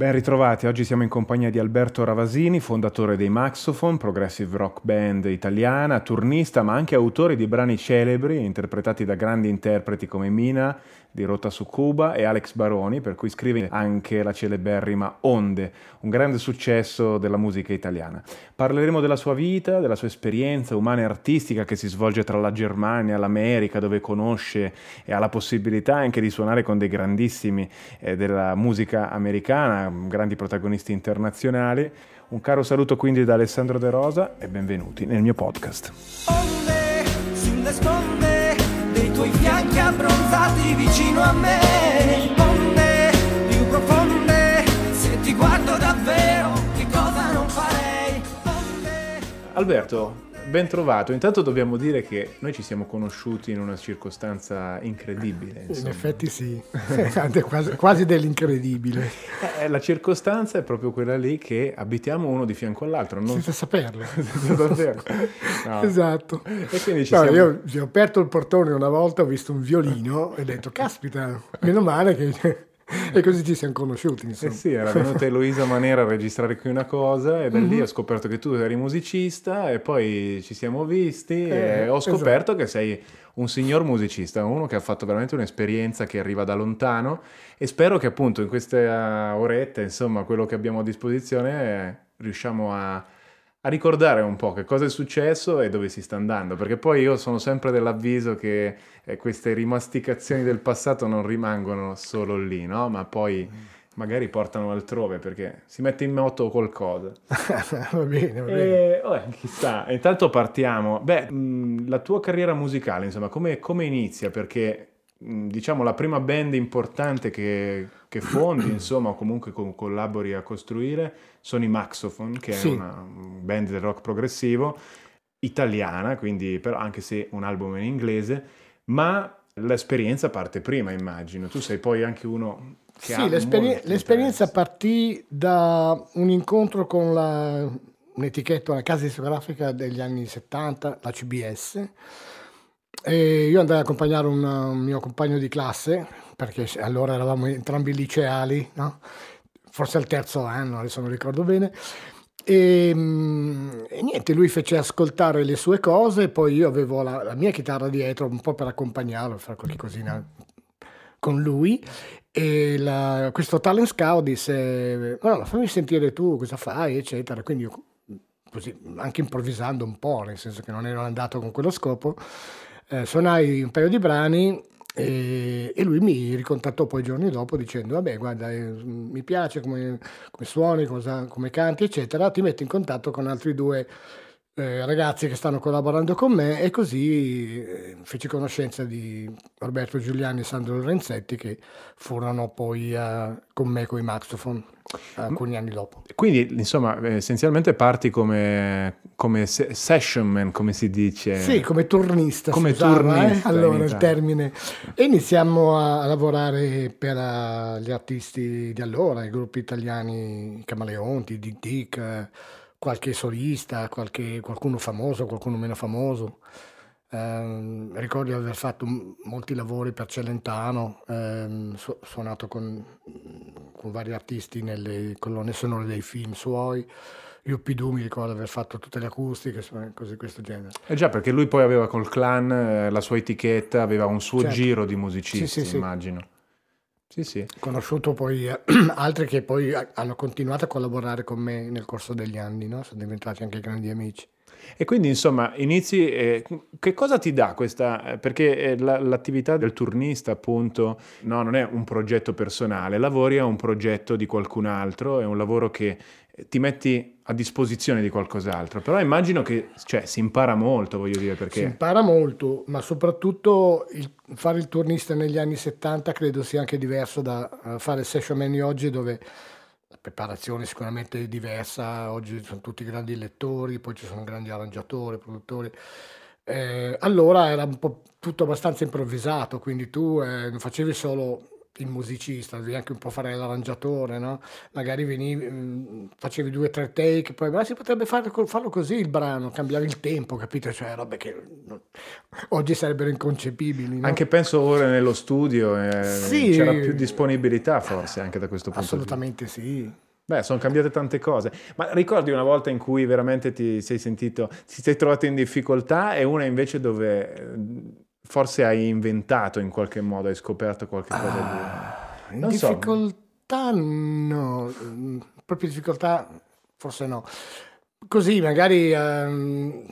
Ben ritrovati, oggi siamo in compagnia di Alberto Ravasini, fondatore dei Maxophone, progressive rock band italiana, turnista ma anche autore di brani celebri interpretati da grandi interpreti come Mina di Rota su Cuba e Alex Baroni, per cui scrive anche la celeberrima Onde, un grande successo della musica italiana. Parleremo della sua vita, della sua esperienza umana e artistica che si svolge tra la Germania l'America, dove conosce e ha la possibilità anche di suonare con dei grandissimi eh, della musica americana, grandi protagonisti internazionali. Un caro saluto quindi da Alessandro De Rosa e benvenuti nel mio podcast. Onde sulle sponde dei tuoi fianchi abbronzati vicino a me. Onde più profonde, se ti guardo davvero, che cosa non farei? Onde Alberto, ben trovato. Intanto dobbiamo dire che noi ci siamo conosciuti in una circostanza incredibile. In insomma. effetti sì, quasi, quasi dell'incredibile, Eh, la circostanza è proprio quella lì che abitiamo uno di fianco all'altro, non senza saperlo. davvero. No. Esatto. E quindi ci No, siamo... Io ho aperto il portone una volta, ho visto un violino e ho detto, caspita, meno male che... e così ci siamo conosciuti, Eh insomma. sì, era venuta Eloisa Manera a registrare qui una cosa e da Mhm. lì ho scoperto che tu eri musicista e poi ci siamo visti e Eh, ho scoperto che sei un signor musicista, uno che ha fatto veramente un'esperienza che arriva da lontano e spero che appunto in queste uh, orette, insomma, quello che abbiamo a disposizione eh, riusciamo a, a ricordare un po' che cosa è successo e dove si sta andando, perché poi io sono sempre dell'avviso che eh, queste rimasticazioni del passato non rimangono solo lì, no? Ma poi magari portano altrove perché si mette in moto qualcosa. va bene, va bene. E, vabbè, chissà, intanto partiamo. Beh, mh, la tua carriera musicale, insomma, come, come inizia? Perché, diciamo, la prima band importante che, che fondi, insomma, o comunque co- collabori a costruire, sono i Maxophone, che Sì. è una band del rock progressivo, italiana, quindi però anche se un album è in inglese, ma l'esperienza parte prima, immagino. Tu sei poi anche uno che ha Sì, l'esperi- l'esperienza partì da un incontro con la- un'etichetta, una casa discografica degli anni 70, la CBS. E io andai a accompagnare un, un mio compagno di classe, perché allora eravamo entrambi liceali, no? forse al terzo anno, adesso non ricordo bene. E, mm, e niente, lui fece ascoltare le sue cose, poi io avevo la, la mia chitarra dietro un po' per accompagnarlo, fare qualche cosina con lui. E la- questo talent scout disse: "Guarda, fammi sentire tu cosa fai, eccetera. Quindi io, così, anche improvvisando un po', nel senso che non ero andato con quello scopo, eh, suonai un paio di brani e, e lui mi ricontattò poi giorni dopo dicendo: Vabbè, guarda, eh, mi piace come, come suoni, cosa- come canti, eccetera. Ti metto in contatto con altri due eh, ragazzi che stanno collaborando con me e così eh, feci conoscenza di Roberto Giuliani e Sandro Lorenzetti che furono poi eh, con me con i Maxophone alcuni anni dopo. Quindi, insomma, eh, essenzialmente parti come, come se- session man, come si dice. Sì, come turnista. come usava, turnista eh? Allora il termine. E iniziamo a, lavorare per eh, gli artisti di allora, i gruppi italiani Camaleonti, Dick Dick, qualche solista, qualche- qualcuno famoso, qualcuno meno famoso. Ehm, ricordo di aver fatto molti lavori per Celentano, ehm, su- suonato con, con vari artisti nelle colonne sonore dei film suoi. UP2 mi ricordo di aver fatto tutte le acustiche, cose di questo genere. Eh già, perché lui poi aveva col clan eh, la sua etichetta, aveva un suo Certo. giro di musicisti, sì, sì. immagino. Sì, sì. conosciuto poi eh, altri che poi hanno continuato a collaborare con me nel corso degli anni, no? sono diventati anche grandi amici. E quindi, insomma, inizi. eh, che cosa ti dà questa? eh, Perché eh, la- l'attività del turnista, appunto, no, non è un progetto personale, lavori a un progetto di qualcun altro, è un lavoro che ti metti a disposizione di qualcos'altro. Però immagino che cioè, si impara molto, voglio dire, Si perché. impara molto, ma soprattutto il- fare il turnista negli anni 70 credo sia anche diverso da eh, fare il session man oggi dove la preparazione sicuramente è diversa, oggi sono tutti grandi lettori, poi ci sono grandi arrangiatori, produttori. Eh, allora era un po' tutto abbastanza improvvisato, quindi tu eh, non facevi solo il musicista, devi anche un po' fare l'arrangiatore, no? Magari venivi, mh, facevi due o tre take, poi ma si potrebbe fare, farlo così il brano, cambiare il tempo, capito? Cioè robe che non- oggi sarebbero inconcepibili, no? Anche penso ora nello studio eh, Sì. c'era più disponibilità forse anche da questo punto di vista. Assolutamente sì. Beh, sono cambiate tante cose. Ma ricordi una volta in cui veramente ti sei sentito, ti sei trovato in difficoltà e una invece dove eh, forse hai inventato in qualche modo, hai scoperto qualche cosa di... In Non so. difficoltà no, mm, proprio difficoltà forse no. Così magari ehm,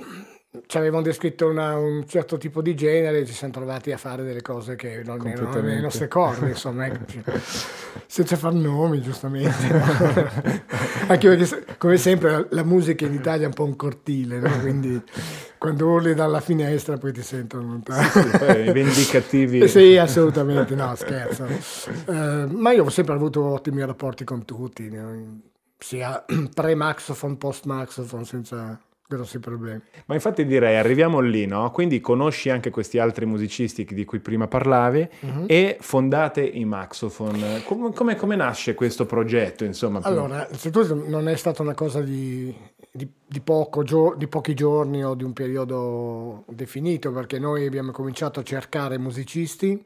ci avevano descritto una- un certo tipo di genere e ci siamo trovati a fare delle cose che non erano le nostre corde, insomma, cioè, senza far nomi giustamente. Anche perché come sempre la, la musica in Italia è un po' un cortile, no? quindi quando urli dalla finestra poi ti sentono lontano. Sì, i vendicativi. Eh Sì, assolutamente, no, scherzo. Eh, ma io ho sempre avuto ottimi rapporti con tutti, no? sia pre-Maxophone, post-Maxophone, senza grossi problemi. Ma infatti direi, arriviamo lì, no? Quindi conosci anche questi altri musicisti di cui prima parlavi Mhm. e fondate i Maxophone. Com- come, come nasce questo progetto, insomma? Allora, innanzitutto non è stata una cosa di, di- di poco gio- di pochi giorni o di un periodo definito, perché noi abbiamo cominciato a cercare musicisti,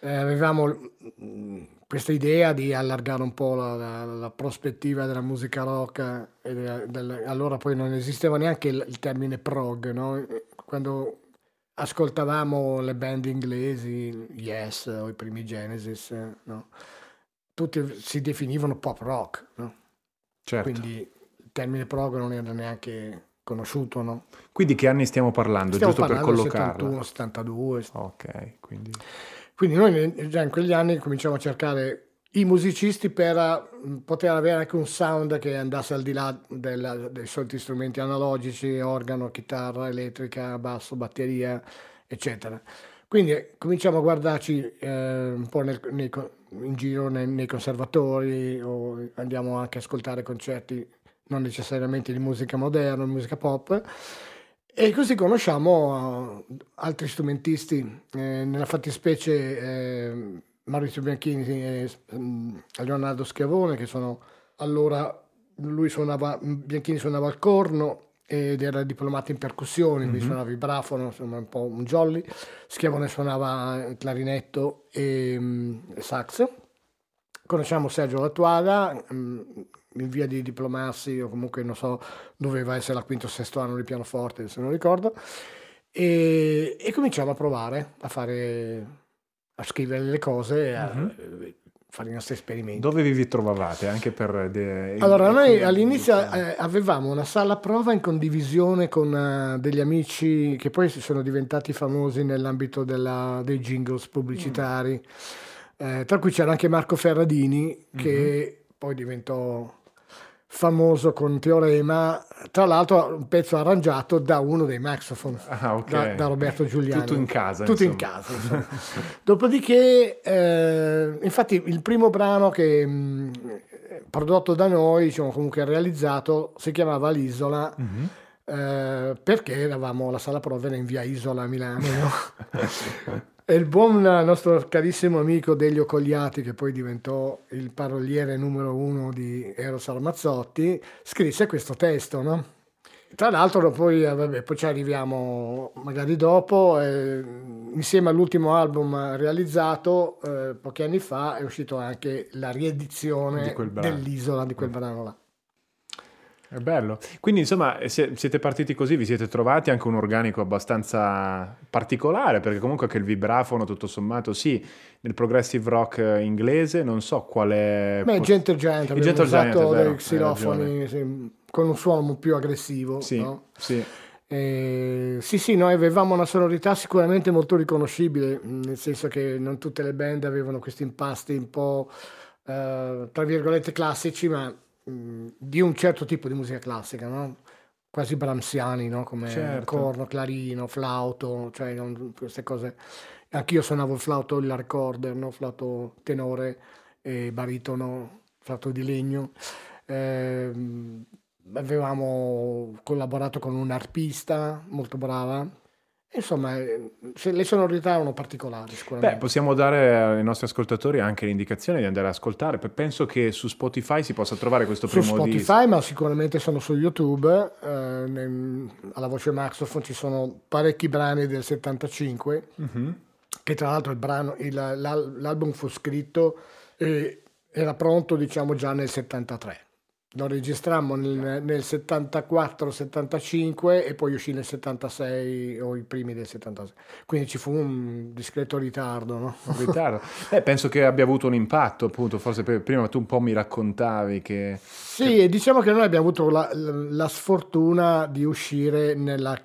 eh, avevamo mm, questa idea di allargare un po' la, la- la prospettiva della musica rock, e della- del- allora poi non esisteva neanche il, il termine prog, no? Quando ascoltavamo le band inglesi, Yes o i primi Genesis, eh, no? tutti si definivano pop rock, no? certo. quindi termine prog non era neanche conosciuto. No? Qui di che anni stiamo parlando, Stiamo giusto per parlando del collocarla? 71, 72. Ok, quindi... Quindi noi già in quegli anni cominciamo a cercare i musicisti per eh, poter avere anche un sound che andasse al di là della- dei soliti strumenti analogici, organo, chitarra elettrica, basso, batteria, eccetera. Quindi eh, cominciamo a guardarci eh, un po' nel- nei in giro nei, nei conservatori o andiamo anche a ascoltare concerti non necessariamente di musica moderna, musica pop. E così conosciamo eh, altri strumentisti, eh, nella fattispecie eh, Maurizio Bianchini e mm, Leonardo Schiavone, che sono allora, lui suonava, Bianchini suonava il corno ed era diplomato in percussioni, quindi suonava il brafono, insomma un po' un jolly, Schiavone suonava il clarinetto e mm, il sax. Conosciamo Sergio Lattuada, mm, in via di diplomarsi o comunque non so, doveva essere al quinto o sesto anno di pianoforte, se non ricordo, e, e cominciamo a provare a fare, a scrivere le cose, a eh, fare i nostri esperimenti. Dove vi ritrovavate? Anche per... de- Allora, noi all'inizio eh, avevamo una sala prova in condivisione con eh, degli amici che poi si sono diventati famosi nell'ambito della- dei jingles pubblicitari, Eh, tra cui c'era anche Marco Ferradini che poi diventò famoso con Teorema, tra l'altro un pezzo arrangiato da uno dei Maxophone, Ah, ok. da, da Roberto Giuliani. Tutto in casa, Tutto in casa. Dopodiché, eh, infatti, il primo brano che mh, prodotto da noi, diciamo comunque realizzato, si chiamava L'Isola. Mhm. eh, perché eravamo alla sala prova era in via Isola a Milano no? e il buon nostro carissimo amico Delio Cogliati che poi diventò il paroliere numero uno di Eros Ramazzotti scrisse questo testo no? Tra l'altro poi, eh, vabbè, poi ci arriviamo magari dopo, eh, insieme all'ultimo album realizzato eh, pochi anni fa è uscito anche la riedizione Di dell'Isola, di quel brano là. È bello. Quindi, insomma, se- siete partiti così, vi siete trovati anche un organico abbastanza particolare, perché comunque anche il vibrafono, tutto sommato, sì, nel progressive rock eh, inglese, non so quale... Beh, Gentle Giant Il abbiamo Gentle Giant, usato vero, dei xilofoni sì, con un suono più aggressivo. Sì, no? sì. Eh, sì, sì, noi avevamo una sonorità sicuramente molto riconoscibile, mh, nel senso che non tutte le band avevano questi impasti un po', eh, tra virgolette, classici, ma mh, di un certo tipo di musica classica, no? Quasi bramsiani, no? Come Certo. corno, clarino, flauto, cioè queste cose. Anch'io suonavo il flauto, il recorder, no? Flauto tenore e baritono, flauto di legno. Ehm, avevamo collaborato con un'arpista molto brava Insomma, eh, se le sonorità erano particolari sicuramente. Beh, possiamo dare ai nostri ascoltatori anche l'indicazione di andare ad ascoltare. Pe- Penso che su Spotify si possa trovare questo su primo disco. Spotify, ma sicuramente sono su YouTube. eh, nel- alla voce Maxophone ci sono parecchi brani del 75, Mhm. che tra l'altro il brano, il- l'al- l'album fu scritto e era pronto diciamo già nel 73. Lo registrammo nel, nel 74-75 e poi uscì nel 76 o i primi del 76. Quindi ci fu un discreto ritardo, no? Un ritardo. Eh, penso che abbia avuto un impatto, appunto. Forse per- prima tu un po' mi raccontavi che. Sì, e diciamo che noi abbiamo avuto la, la- sfortuna di uscire nella,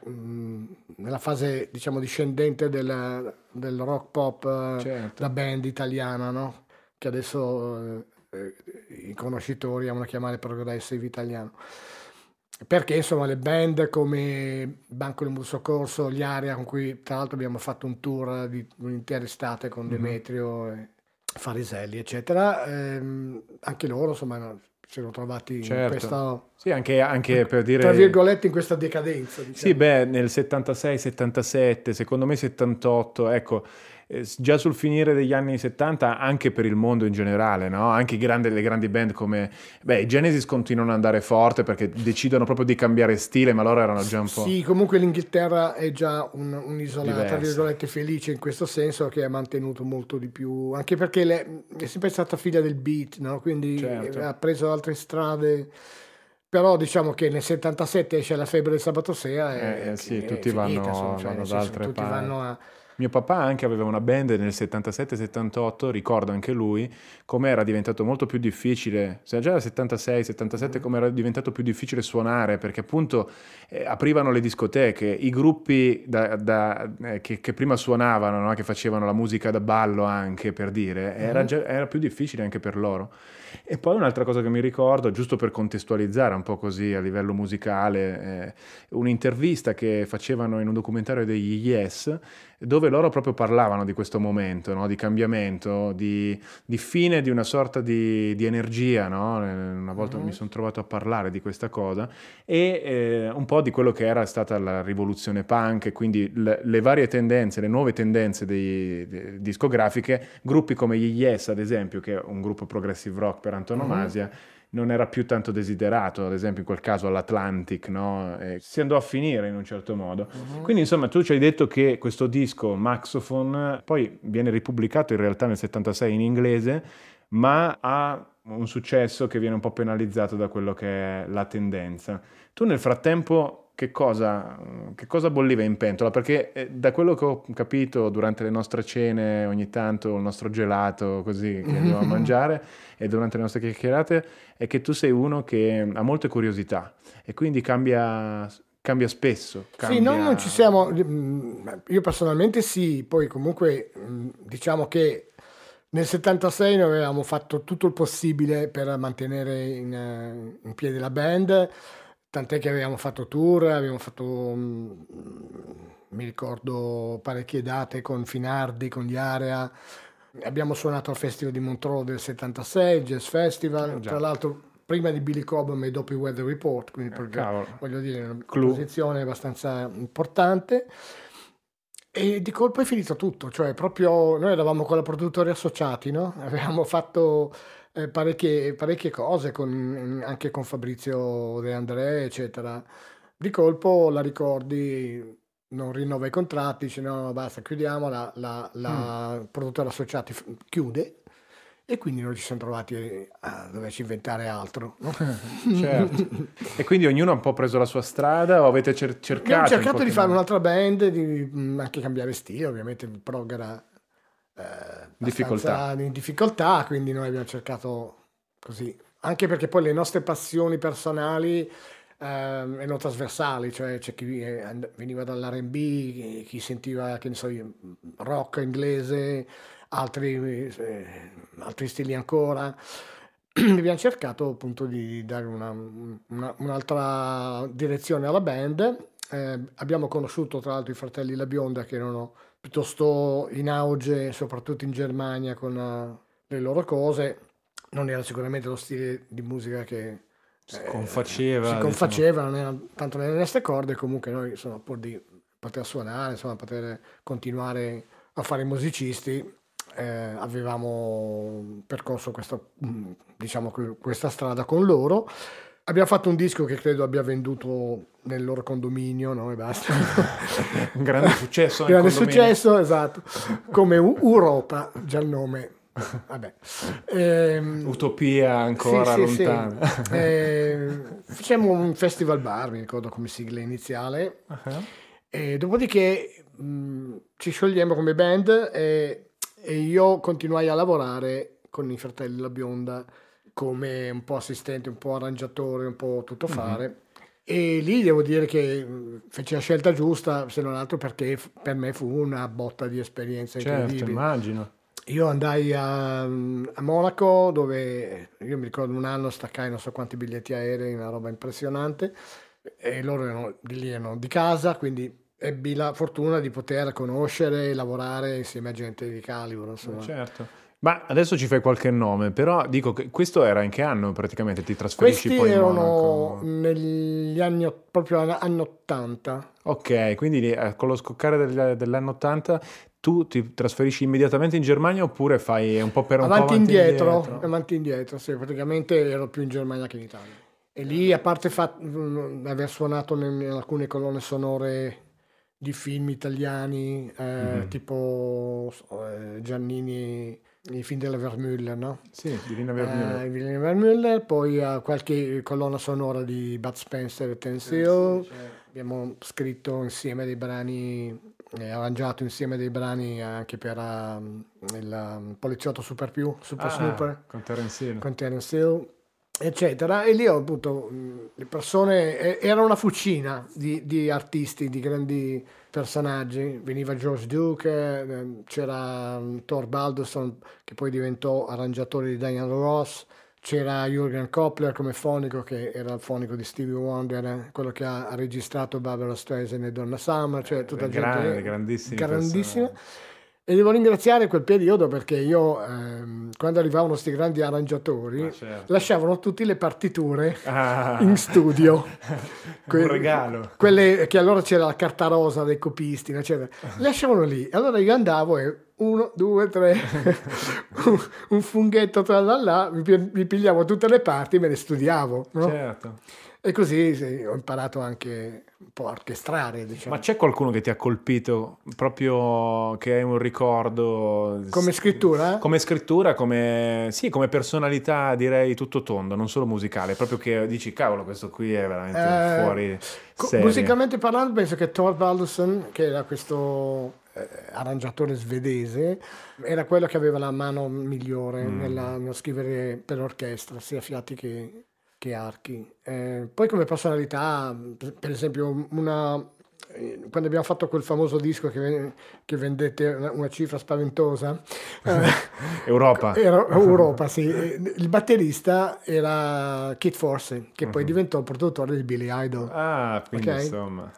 nella fase, diciamo, discendente del, del rock pop, eh, Certo. la band italiana, no? Che adesso eh, i conoscitori amano chiamare progressive italiano. Perché insomma le band come Banco del Muso Corso, gli Aria, con cui tra l'altro abbiamo fatto un tour di un'intera estate con Mhm. Demetrio e Fariselli, eccetera, ehm, anche loro insomma si erano trovati in Certo. questa, Sì, anche, anche per dire. tra virgolette, in questa decadenza. Sì, Diciamo. beh, nel 76-77, secondo me 78, ecco, eh, già sul finire degli anni 70, anche per il mondo in generale, no? Anche grandi- le grandi band come... Beh, i Genesis continuano ad andare forte perché decidono proprio di cambiare stile, ma loro erano già un po'... Sì, comunque l'Inghilterra è già un- un'isola, tra Diversa. virgolette, felice in questo senso, che ha mantenuto molto di più, anche perché le- è sempre stata figlia del beat, no? quindi Certo. ha preso altre strade. Però diciamo che nel 77 esce la febbre del sabato sera e Eh, eh, sì, tutti finita, vanno- insomma, cioè, vanno senso, tutti parti. vanno a... Mio papà anche aveva una band nel 77-78, ricordo anche lui come era diventato molto più difficile, se già nel 76-77 come era diventato più difficile suonare perché appunto eh, aprivano le discoteche, i gruppi da- da- eh, che, che prima suonavano, no? che facevano la musica da ballo anche per dire, era, Mhm. già- era più difficile anche per loro. E poi un'altra cosa che mi ricordo, giusto per contestualizzare un po' così a livello musicale, eh, un'intervista che facevano in un documentario degli Yes, dove loro proprio parlavano di questo momento, no? di cambiamento, di, di fine di una sorta di, di energia. no? Eh, Una volta Mhm. mi sono trovato a parlare di questa cosa e eh, un po' di quello che era stata la rivoluzione punk, e quindi le, le varie tendenze, le nuove tendenze dei- de- discografiche, gruppi come gli Yes, ad esempio, che è un gruppo progressive rock per antonomasia, non era più tanto desiderato, ad esempio in quel caso all'Atlantic, no? Si andò a finire in un certo modo. Quindi insomma tu ci hai detto che questo disco Maxophone poi viene ripubblicato in realtà nel 76 in inglese, ma ha un successo che viene un po' penalizzato da quello che è la tendenza. Tu nel frattempo che cosa, che cosa bolliva in pentola? Perché eh, da quello che ho capito durante le nostre cene, ogni tanto il nostro gelato così che andiamo a mangiare e durante le nostre chiacchierate, è che tu sei uno che ha molte curiosità e quindi cambia, cambia spesso. Sì, cambia- noi non ci siamo, mm, io personalmente sì, poi comunque mm, diciamo che nel 76 noi avevamo fatto tutto il possibile per mantenere in, eh, in piedi la band, tant'è che avevamo fatto tour, abbiamo fatto, mm, mi ricordo, parecchie date con Finardi, con gli Area, abbiamo suonato al Festival di Montreux del 76, Jazz Festival, Eh, tra l'altro prima di Billy Cobham e dopo i Weather Report, quindi proprio, cavolo. voglio dire, una Clou. posizione abbastanza importante. E di colpo è finito tutto, cioè proprio noi eravamo con la produttori associati, no? Avevamo fatto eh, parecchie, parecchie cose con- anche con Fabrizio De André, eccetera. Di colpo la ricordi, non rinnova i contratti, dice no, no, basta, chiudiamo, la, la, la produttore associati chiude e quindi noi ci siamo trovati a doverci inventare altro. no? Certo. e quindi ognuno ha un po' preso la sua strada o avete cer- cercato? Abbiamo cercato di fare un'altra band, di mm, anche cambiare stile, ovviamente il prog era eh, Difficoltà. in difficoltà, quindi noi abbiamo cercato così, anche perché poi le nostre passioni personali ehm, erano trasversali, cioè c'è chi eh, veniva dall'R&B, chi- sentiva, che ne so rock inglese, altri, eh, altri stili ancora. Abbiamo cercato appunto di dare una- una- un'altra direzione alla band. Eh, abbiamo conosciuto tra l'altro i fratelli La Bionda che erano piuttosto in auge, soprattutto in Germania con eh, le loro cose. Non era sicuramente lo stile di musica che Si eh, confaceva, si diciamo. confaceva, non era tanto nelle nostre corde. Comunque, noi insomma, pur di poter suonare, insomma, poter continuare a fare musicisti, eh, avevamo percorso questa, mm, diciamo, questa strada con loro. Abbiamo fatto un disco che credo abbia venduto nel loro condominio, no? E basta. un grande successo. grande successo, esatto. Come Europa, già il nome. Vabbè. Ehm, Utopia ancora sì, sì, lontana. Sì. Eh, facciamo un festival bar, mi ricordo come sigla iniziale. Uh-huh. E dopodiché mh, ci sciogliamo come band e, e io continuai a lavorare con i fratelli La Bionda come un po' assistente, un po' arrangiatore, un po' tutto mhm. fare. Mm-hmm. E lì devo dire che feci la scelta giusta, se non altro perché per me fu una botta di esperienza certo, immagino. Io andai a, a, Monaco dove io mi ricordo un anno staccai non so quanti biglietti aerei, una roba impressionante e loro erano di lì, erano di casa, quindi ebbi la fortuna di poter conoscere e lavorare insieme a gente di calibro. Insomma. Certo. Ma adesso ci fai qualche nome, però dico che questo era in che anno praticamente ti trasferisci Questi poi in erano Monaco? negli anni, proprio anni 80. Ok, quindi eh, con lo scoccare del, dell'anno 80 tu ti trasferisci immediatamente in Germania oppure fai un po' per un avanti po' avanti indietro, indietro? Avanti indietro, sì, praticamente ero più in Germania che in Italia. E lì, a parte fat- mm, aver suonato in alcune colonne sonore di film italiani, eh, mm-hmm. tipo eh, Giannini i film della Vermüller, no? Sì, di Lina Vermüller. Lina Vermüller, poi uh, qualche colonna sonora di Bud Spencer e Tensio. Sì, sì, certo. Abbiamo scritto insieme dei brani, e arrangiato insieme dei brani anche per uh, il um, Poliziotto Super Più, Super ah, Snooper. Con Terence Hill. Con Terence Hill eccetera e lì ho avuto le persone era una fucina di, di artisti di grandi personaggi, veniva George Duke, eh, c'era mm, Thor Balderson che poi diventò arrangiatore di Diana Ross, c'era Jürgen Koppler come fonico che era il fonico di Stevie Wonder, eh, quello che ha, registrato Barbara Streisand e Donna Summer, cioè tutta grande, gente grandissima. grandissima. E devo ringraziare quel periodo perché io, ehm, quando arrivavano questi grandi arrangiatori, ah, certo. lasciavano tutte le partiture ah. in studio. que- Un regalo. Quelle che allora c'era la carta rosa dei copisti, eccetera. Lasciavano lì. Allora io andavo e uno, due, tre, un funghetto tra là, là mi, mi pigliavo tutte le parti e me le studiavo. No? Certo. E così sì, ho imparato anche un po' orchestrare. Diciamo. Ma c'è qualcuno che ti ha colpito proprio che è un ricordo? Come scrittura? Come scrittura, come, sì, come personalità direi tutto tondo, non solo musicale, proprio che dici cavolo questo qui è veramente eh, fuori serie. Musicalmente parlando penso che Thor Baldursson, che era questo eh, arrangiatore svedese, era quello che aveva la mano migliore mm. nella, nello scrivere per orchestra, sia fiati che che archi. Eh, poi come personalità, per esempio, una, quando abbiamo fatto quel famoso disco che, che vendette una, una, cifra spaventosa, eh, Europa. Era, Europa, sì. Il batterista era Kit Forse, che poi mhm. diventò il produttore di Billy Idol. Ah, quindi okay? insomma.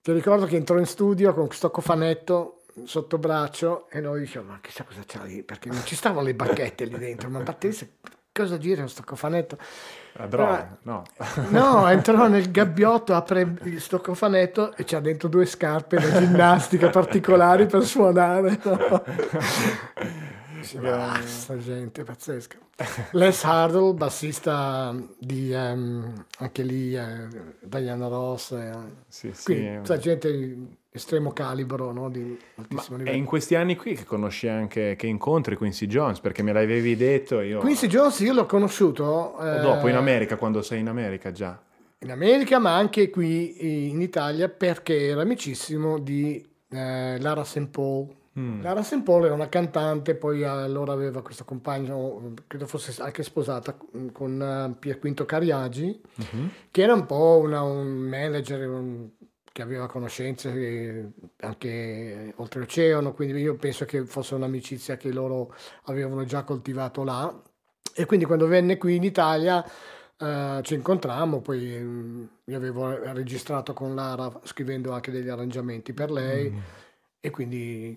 Ti ricordo che entrò in studio con questo cofanetto sotto braccio e noi diciamo ma chissà cosa c'è lì perché non ci stavano le bacchette lì dentro ma batterista cosa gira questo cofanetto la droga, no. No, entrò nel gabbiotto, apre questo cofanetto e c'ha dentro due scarpe da ginnastica particolari per suonare. No? Sì, basta gente, pazzesca. Les Hardle, bassista di um, anche lì eh, Diana Ross. Eh. Sì, sì. Quindi, gente estremo calibro, no? di altissimo livello. E in questi anni qui che conosci anche, che incontri Quincy Jones, perché me l'avevi detto io... Quincy Jones io l'ho conosciuto... Eh, dopo, in America, quando sei in America già. In America, ma anche qui in Italia, perché era amicissimo di eh, Lara St. Paul. Mm. Lara St. Paul era una cantante, poi allora aveva questo compagno, credo fosse anche sposata, con uh, Pier Quinto Cariagi, mm-hmm. che era un po' una, un manager, un che aveva conoscenze anche oltreoceano, quindi io penso che fosse un'amicizia che loro avevano già coltivato là. E quindi quando venne qui in Italia eh, ci incontrammo, poi mh, io avevo registrato con Lara scrivendo anche degli arrangiamenti per lei mm. e quindi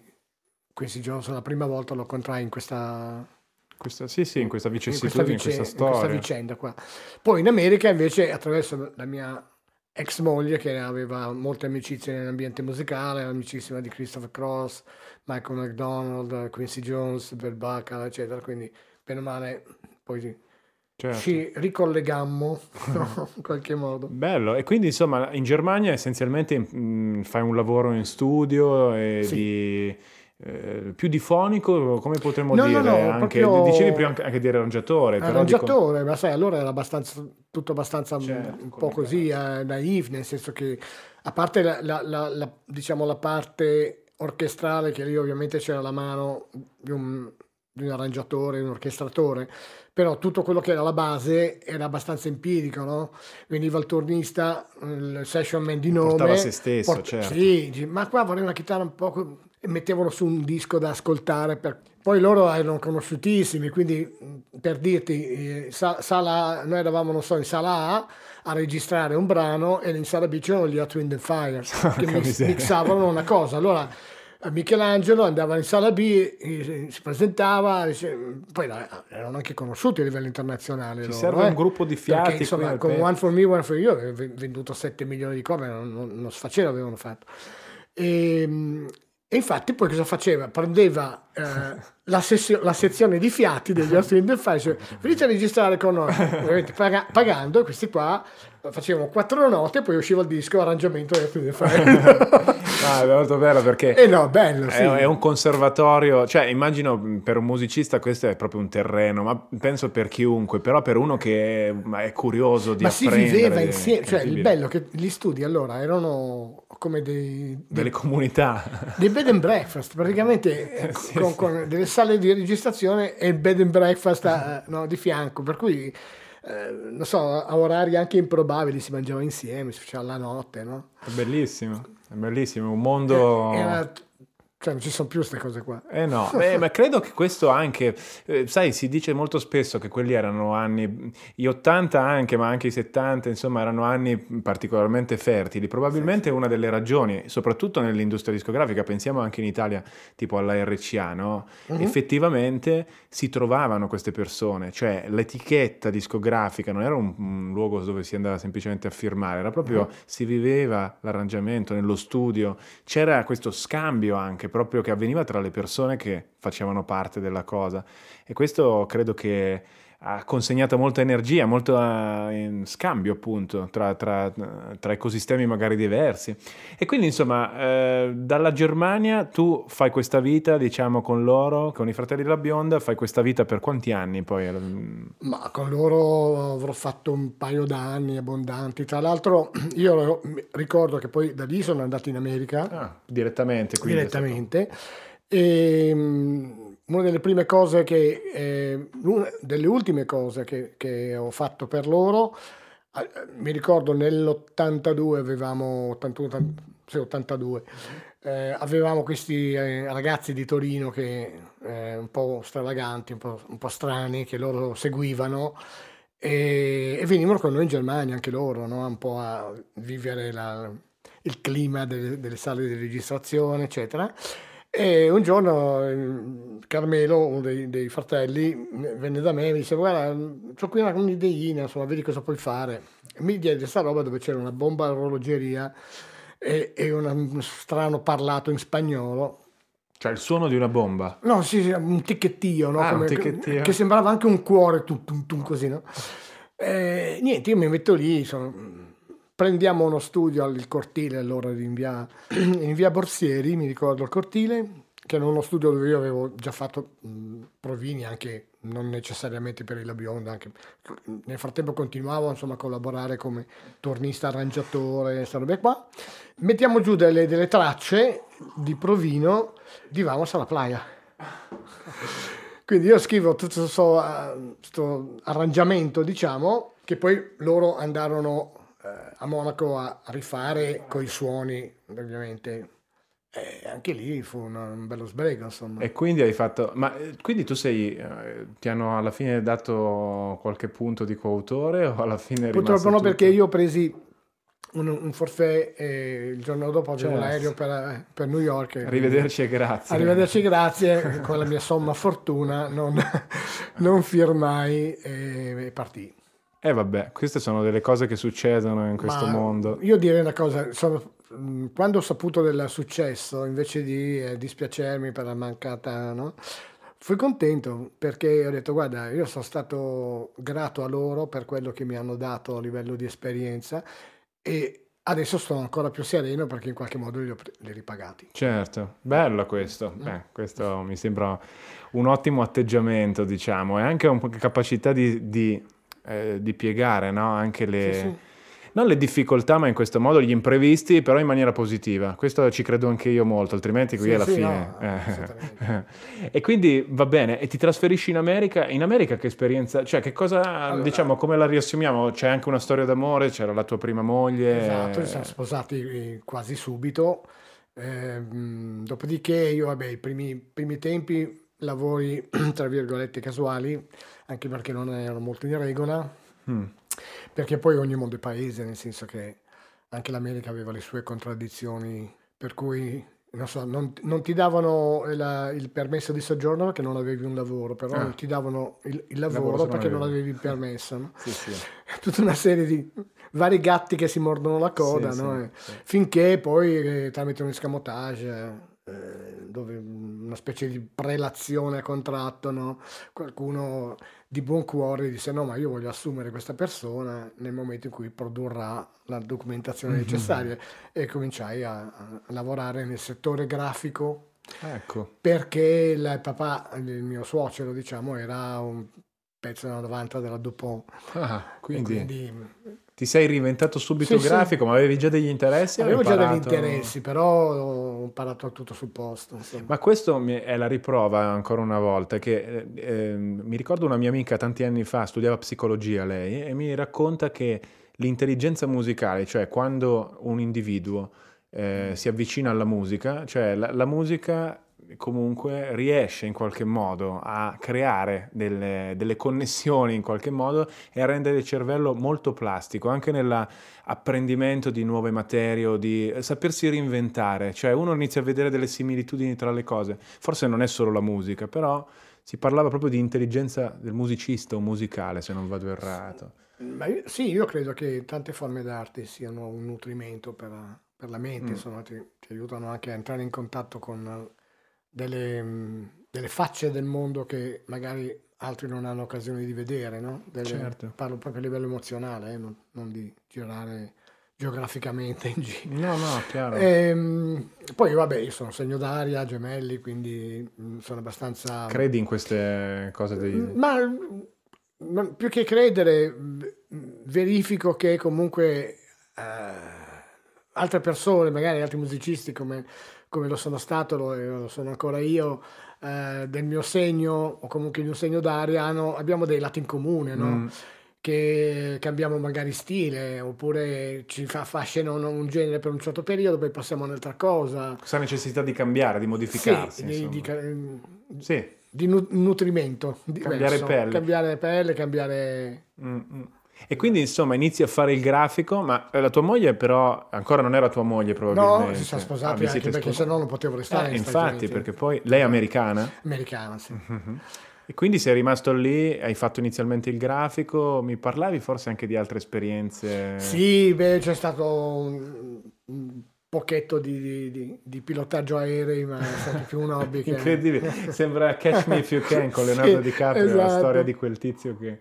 questi giorni la prima volta lo incontrai in questa questa, sì, sì, in questa vicissitudine, in questa, vicenda, in questa storia. In questa vicenda qua. Poi in America invece attraverso la mia ex moglie che aveva molte amicizie nell'ambiente musicale, amicissima di Christopher Cross, Michael McDonald, Quincy Jones, Bert Bacala, eccetera, quindi bene o male poi Certo. ci ricollegammo no, in qualche modo. Bello, e quindi insomma in Germania essenzialmente mh, fai un lavoro in studio e Sì. di, eh, più di fonico, come potremmo No, no, dire? no, anche, proprio- Dicevi prima anche, anche di arrangiatore. però dico- Arrangiatore, ma sai, allora era abbastanza, tutto abbastanza Certo, un po' così, eh, naive, nel senso che a parte la, la- la- la- diciamo, la parte orchestrale, che lì ovviamente c'era la mano di un, di un arrangiatore, di un orchestratore, però tutto quello che era la base era abbastanza empirico, no? Veniva il turnista, il session man di nome. Portava se stesso, port- certo. Sì, ma qua vorrei una chitarra un po'... e mettevano su un disco da ascoltare. per- Poi loro erano conosciutissimi, quindi per dirti, eh, sa- sala, noi eravamo, non so, in sala A a registrare un brano e in sala B c'erano gli Hot Wind and Fire che mix- mixavano una cosa. Allora eh, Michelangelo andava in sala B, eh, si presentava, poi erano anche conosciuti a livello internazionale. Ci loro, serve eh. un gruppo di fiati Perché, insomma, con One for Me, One for You avevo venduto 7 milioni di copie, non, non, non si faceva, avevano fatto. E, e infatti poi cosa faceva? Prendeva eh, la, sessio- la sezione di fiati degli Austin del Fire, venite a registrare con noi, ovviamente paga- pagando, questi qua facevano quattro note e poi usciva il disco arrangiamento di Austin del Fire. Ah, è molto bello perché e no, bello, sì. È, è un conservatorio, cioè immagino per un musicista questo è proprio un terreno, ma penso per chiunque, però per uno che è, ma è curioso di Ma si apprendere, viveva di- insieme, cioè il bello che gli studi allora erano come dei, dei delle comunità. dei bed and breakfast praticamente eh, Sì, con, sì. con delle sale di registrazione e il bed and breakfast eh, no, di fianco per cui eh, non so a orari anche improbabili si mangiava insieme si faceva la notte no? È bellissimo, è bellissimo, un mondo... Era- cioè non ci sono più queste cose qua Eh no, eh, ma credo che questo anche, eh, sai, si dice molto spesso che quelli erano anni, gli 80 anche, ma anche i 70, insomma, erano anni particolarmente fertili. Probabilmente una delle ragioni, soprattutto nell'industria discografica, pensiamo anche in Italia, tipo alla RCA, no? Mhm. Effettivamente si trovavano queste persone, cioè l'etichetta discografica non era un, un luogo dove si andava semplicemente a firmare, era proprio, Mhm. si viveva l'arrangiamento nello studio, c'era questo scambio anche proprio che avveniva tra le persone che facevano parte della cosa. E questo credo che ha consegnato molta energia, molto eh, in scambio appunto tra, tra- tra ecosistemi magari diversi. E quindi insomma eh, dalla Germania tu fai questa vita diciamo con loro, con i fratelli della bionda, fai questa vita per quanti anni poi? ma con loro avrò fatto un paio d'anni abbondanti tra l'altro io ricordo che poi da lì sono andato in America Ah, direttamente quindi. direttamente. E, mm, una delle prime cose che, eh, una delle ultime cose che, che ho fatto per loro, mi ricordo nell'82 avevamo, 81, 80 sì, 82, eh, avevamo questi eh, ragazzi di Torino che eh, un po' stravaganti, un po', un po' strani, che loro seguivano e, e venivano con noi in Germania anche loro, no? un po' a vivere la- il clima delle, delle sale di registrazione, eccetera. E un giorno eh, Carmelo, uno dei, dei fratelli, venne da me e mi disse: Guarda, ho qui una, un'ideina, insomma, vedi cosa puoi fare. E mi diede questa roba dove c'era una bomba orologeria e, e una- un strano parlato in spagnolo. Cioè il suono di una bomba. No, sì, sì, un ticchettio, no? Ah, un Come- ticchettio. Che sembrava anche un cuore, tum, tum, tum, così, no? Eh, niente, io mi metto lì, sono- prendiamo uno studio al cortile allora in via, in via Borsieri, mi ricordo il cortile, che era uno studio dove io avevo già fatto provini anche non necessariamente per il Bionda, anche nel frattempo continuavo insomma a collaborare come tornista arrangiatore, queste robe qua. Mettiamo giù delle, delle tracce di provino di Vamos alla playa. Quindi io scrivo tutto questo arrangiamento, diciamo, che poi loro andarono eh, a Monaco a rifare con i suoni, ovviamente. E anche lì fu una- un bello sbrego, insomma. E quindi hai fatto. Ma eh, quindi tu sei. eh, ti hanno alla fine dato qualche punto di coautore o alla fine Purtroppo no, tutto? perché io ho presi un, un forfait e il giorno dopo avevo Certo. l'aereo per, eh, per New York. e Arrivederci e grazie. Arrivederci, grazie. Con la mia somma fortuna non, non firmai e, e Eh vabbè, queste sono delle cose che succedono in questo Ma mondo. Io direi una cosa, sono- mh, quando ho saputo del successo, invece di eh, dispiacermi per la mancata, no? Fui contento perché ho detto, guarda, io sono stato grato a loro per quello che mi hanno dato a livello di esperienza e adesso sono ancora più sereno perché in qualche modo li ho li ripagati. Certo, bello questo. Beh, questo mi sembra un ottimo atteggiamento, diciamo, e anche una capacità di, di, eh, di piegare, no? Anche le, Sì, sì. non le difficoltà, ma in questo modo gli imprevisti, però in maniera positiva. Questo ci credo anche io molto, altrimenti qui Sì, alla fine. no, assolutamente. e quindi va bene, e ti trasferisci in America? In America che esperienza, cioè che cosa, Allora- diciamo, come la riassumiamo? C'è anche una storia d'amore, c'era la tua prima moglie. Esatto, ci siamo sposati eh, quasi subito. Ehm, dopodiché io, vabbè, i primi, primi tempi lavori, tra virgolette, casuali, anche perché non ero molto in regola, Mm. perché poi ogni mondo è paese, nel senso che anche l'America aveva le sue contraddizioni, per cui, non so, non, non ti davano la- il permesso di soggiorno perché non avevi un lavoro, però Ah. non ti davano il, il Lavoro lavoro se non perché non avevi. avevi il permesso, no? Sì, sì. tutta una serie di vari gatti che si mordono la coda, Sì, no? E sì. finché poi eh, tramite un escamotage, eh, dove una specie di prelazione a contratto, no? Qualcuno di buon cuore disse no, ma io voglio assumere questa persona nel momento in cui produrrà la documentazione Mhm. necessaria e cominciai a, a lavorare nel settore grafico Ecco. perché il papà, il mio suocero, diciamo, era un pezzo della 90 della Dupont. Ah, quindi, quindi ti sei reinventato subito Sì, sì. grafico, ma avevi già degli interessi? Avevo già degli interessi, però ho imparato tutto sul posto. insomma. Ma questo è la riprova ancora una volta che eh, ehm, mi ricordo una mia amica tanti anni fa, studiava psicologia lei, e mi racconta che l'intelligenza musicale, cioè quando un individuo eh, si avvicina alla musica, cioè la, la musica comunque riesce in qualche modo a creare delle, delle connessioni in qualche modo e a rendere il cervello molto plastico, anche nell'apprendimento di nuove materie o di sapersi reinventare, cioè uno inizia a vedere delle similitudini tra le cose, forse non è solo la musica, però si parlava proprio di intelligenza del musicista o musicale, se non vado errato. Ma io- sì, io credo che tante forme d'arte siano un nutrimento per, per la mente, Mm. insomma, ti, ti aiutano anche a entrare in contatto con delle, mh, delle facce del mondo che magari altri non hanno occasione di vedere, no? Delle- Certo. Parlo proprio a livello emozionale, eh, non, non di girare geograficamente in giro. No, no, chiaro. Ehm, poi vabbè, io sono segno d'aria, gemelli, quindi mh, sono abbastanza... Credi in queste cose dei... Ma, ma più che credere, verifico che comunque eh, altre persone, magari altri musicisti come, come lo sono stato, lo, lo sono ancora io, eh, del mio segno o comunque di un segno d'aria, hanno- abbiamo dei lati in comune, no? Mm, Che cambiamo magari stile oppure ci fa affascinano un genere per un certo periodo, poi passiamo a un'altra cosa. questa necessità di cambiare, di modificarsi. Sì, di, di ca- Sì. di nu- nutrimento. Cambiare diverso. pelle. Cambiare pelle, cambiare... Mm, mm. E quindi insomma inizi a fare il grafico, ma eh, la tua moglie però ancora non era tua moglie probabilmente. No, si sono Ah, sposati vi anche perché sposati. se no non potevo restare Eh, Stati infatti, perché poi lei è americana Americana, sì. Mhm. e quindi sei rimasto lì, hai fatto inizialmente il grafico, mi parlavi forse anche di altre esperienze. Sì, beh, c'è stato un, un pochetto di, di- di- pilotaggio aerei, ma è stato più un hobby che... Incredibile, sembra Catch Me If You Can con Leonardo Sì, DiCaprio, la esatto. storia di quel tizio che...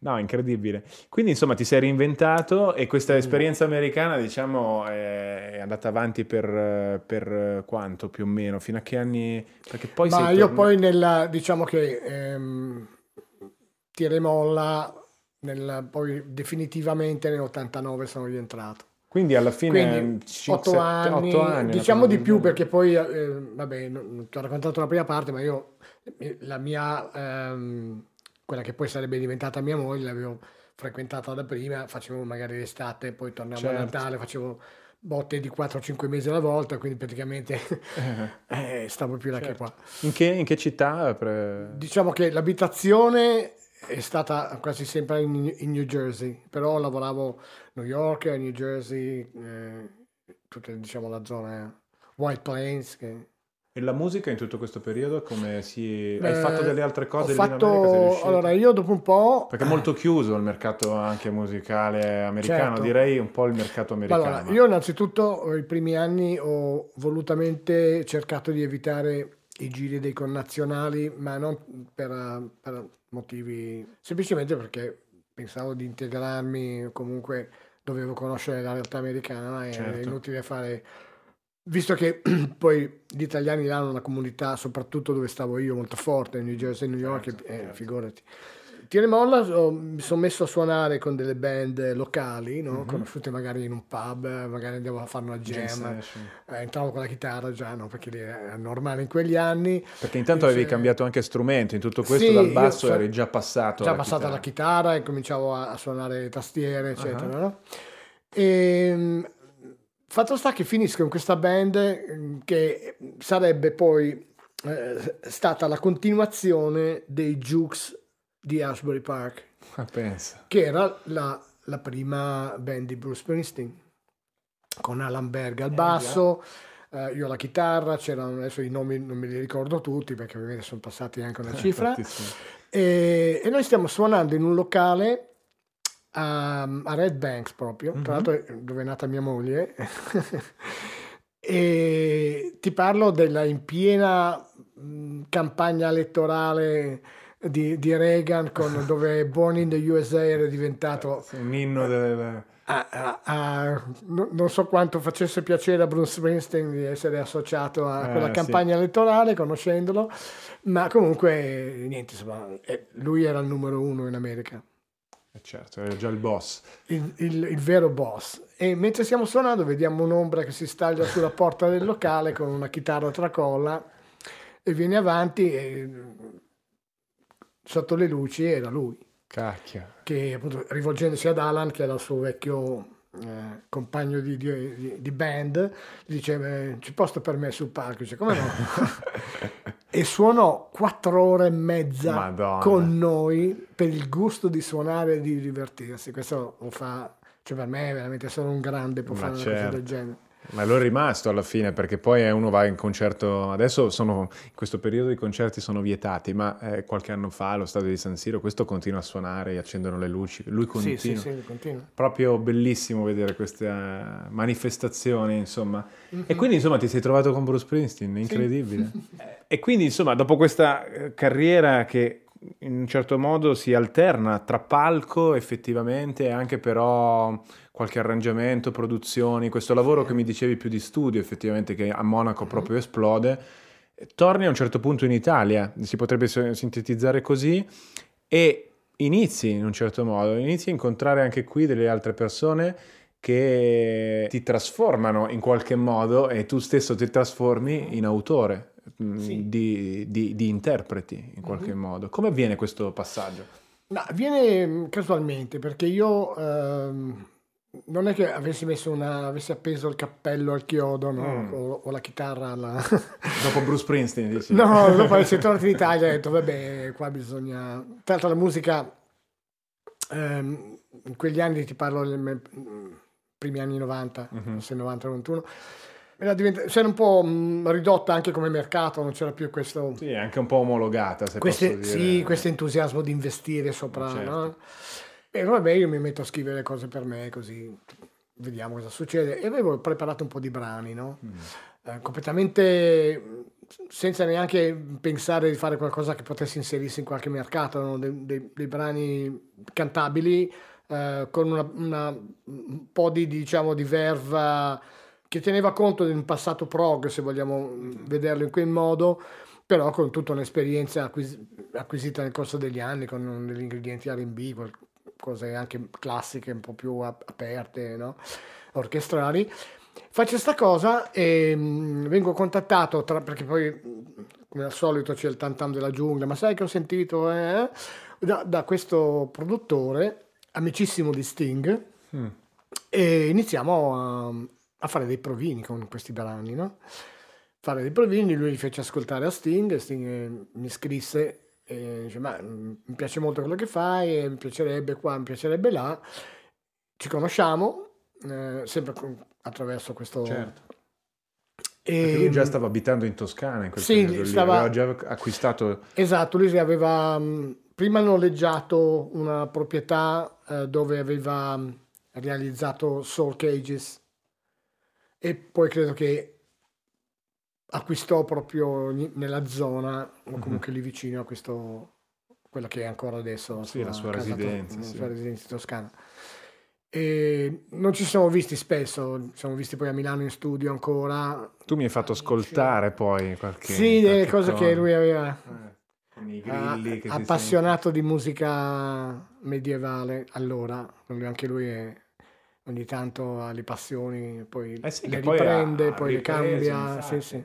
No, incredibile. Quindi insomma ti sei reinventato e questa esperienza americana diciamo è andata avanti per, per quanto più o meno? Fino a che anni? Perché poi Ma io torna- poi nella, diciamo che ehm, tira e molla, nel- poi definitivamente nell'89 sono rientrato. Quindi alla fine Quindi ci- otto sette- anni, otto anni, diciamo di più perché poi, eh, vabbè, non- non ti ho raccontato la prima parte, ma io, la mia, ehm, quella che poi sarebbe diventata mia moglie, l'avevo frequentata da prima, facevo magari l'estate, poi tornavo a Certo. Natale, facevo botte di 4-5 mesi alla volta, quindi praticamente eh, stavo più là che Certo. qua. In che, in che città? Pre- Diciamo che l'abitazione è stata quasi sempre in, in New Jersey, però lavoravo a New York, a New Jersey, eh, tutta diciamo la zona White Plains. Che... E la musica in tutto questo periodo come si... Hai Eh, fatto delle altre cose fatto, allora io dopo un po'... Perché è molto chiuso il mercato anche musicale americano, Certo. direi un po' il mercato americano. Allora, io innanzitutto i primi anni ho volutamente cercato di evitare i giri dei connazionali, ma non per, per motivi, semplicemente perché pensavo di integrarmi, comunque dovevo conoscere la realtà americana Certo. è inutile fare... Visto che poi gli italiani hanno una comunità, soprattutto dove stavo io, molto forte, New Jersey, New York, Certo, eh, certo. figurati. Tira e molla, ho- mi sono messo a suonare con delle band locali, no? Mhm. conosciute magari in un pub, magari andiamo a fare una Jam eh, entravo con la chitarra già, no? perché lì era normale in quegli anni, Perché intanto avevi cambiato anche strumento, in tutto questo Sì, dal io basso so- eri già passato già alla passata chitarra. la chitarra e cominciavo a, a suonare tastiere, eccetera. Ah. no? E, fatto sta che finisco in questa band eh, che sarebbe poi eh, stata la continuazione dei Jukes di Ashbury Park. Ah, pensa. che era la, la prima band di Bruce Springsteen, con Alan Berg al basso, eh, io alla chitarra, c'erano adesso i nomi non me li ricordo tutti perché ovviamente sono passati anche una cifra, Infatti sì. e, e noi stiamo suonando in un locale a, a Red Banks proprio, Mhm. tra l'altro è dove è nata mia moglie, e ti parlo della in piena mh, campagna elettorale di, di Reagan con, dove Born in the USA era diventato Un inno del... a- a- a- no- non so quanto facesse piacere a Bruce Springsteen di essere associato a Eh, quella sì. campagna elettorale conoscendolo ma comunque niente insomma eh, lui era il numero uno in America eh, certo, era già il boss. il, il- il vero boss. E mentre stiamo suonando, vediamo un'ombra che si staglia sulla porta del locale con una chitarra tracolla e viene avanti e sotto le luci era lui, Cacchio. che appunto rivolgendosi ad Alan, che era il suo vecchio eh, compagno di, di- di- band, dice "Eh, c'è posto per me sul palco, dice come no? e suonò quattro ore e mezza Madonna. con noi per il gusto di suonare e di divertirsi. Questo lo fa, cioè per me è veramente solo un grande può Ma fare una certo. cosa del genere. Ma lo è rimasto alla fine perché poi eh, uno va in concerto, adesso sono, in questo periodo i concerti sono vietati, ma eh, qualche anno fa allo stadio di San Siro questo continua a suonare, accendono le luci, lui continua. Sì, sì, sì, continua. Proprio bellissimo vedere queste eh, manifestazioni, insomma. Mhm. E quindi, insomma, ti sei trovato con Bruce Springsteen, incredibile. e quindi, insomma, dopo questa eh, carriera che in un certo modo si alterna tra palco effettivamente e anche però qualche arrangiamento, produzioni, questo lavoro che mi dicevi più di studio effettivamente che a Monaco Mhm. proprio esplode, torni a un certo punto in Italia, si potrebbe sintetizzare così, e inizi in un certo modo, inizi a incontrare anche qui delle altre persone che ti trasformano in qualche modo e tu stesso ti trasformi in autore Sì. di, di- di interpreti in qualche modo. Come avviene questo passaggio? No, avviene mm, casualmente perché io ehm, non è che avessi messo una, avessi appeso il cappello al chiodo no? Mm. o, o la chitarra alla... Dopo Bruce Springsteen, dici? No, dopo essere tornato in Italia ho detto, vabbè, qua bisogna... Tra l'altro la musica, ehm, in quegli anni, ti parlo dei me- primi anni 90, Mhm. forse 90-91, era divent- si era un po' mh, ridotta anche come mercato, non c'era più questo... Sì, anche un po' omologata, se queste- sì, questo entusiasmo di investire sopra, Certo. no? E vabbè, io mi metto a scrivere cose per me, così vediamo cosa succede. E avevo preparato un po' di brani, no? Mm. Eh, completamente mh, senza neanche pensare di fare qualcosa che potesse inserirsi in qualche mercato, no? dei, dei- dei brani cantabili eh, con una, una- un po' di, diciamo, di verva che teneva conto di un passato prog, se vogliamo mh, vederlo in quel modo, però con tutta un'esperienza acquis- acquisita nel corso degli anni, con degli ingredienti R&B, cose anche classiche, un po' più ap- aperte, no? orchestrali. Faccio sta cosa e mh, vengo contattato, tra- perché poi mh, come al solito c'è il tantam della giungla, ma sai che ho sentito eh? da, da questo produttore, amicissimo di Sting, Mm. e iniziamo a, a fare dei provini con questi brani, no? Fare dei provini, lui li fece ascoltare a Sting, Sting eh, mi scrisse e dice ma mm, mi piace molto quello che fai, e mi piacerebbe qua, mi piacerebbe là, ci conosciamo, eh, sempre con- attraverso questo... Certo. Perché lui E, già stava abitando in Toscana in quel Sì, periodo stava- aveva già acquistato... Esatto, lui aveva mh, prima noleggiato una proprietà eh, dove aveva realizzato Soul Cages e poi credo che acquistò proprio nella zona o comunque lì vicino a questo, quella che è ancora adesso Sì, la sua to- residenza, la sì. sua residenza toscana. E non ci siamo visti spesso, ci siamo visti poi a Milano in studio ancora. Tu mi hai fatto ascoltare poi qualche... Sì, delle cose che lui aveva Eh, con i Ah, grilli si appassionato di musica medievale allora, anche lui è- ogni tanto ha le passioni, poi Eh sì, le poi riprende, ha poi le cambia. sì, sì.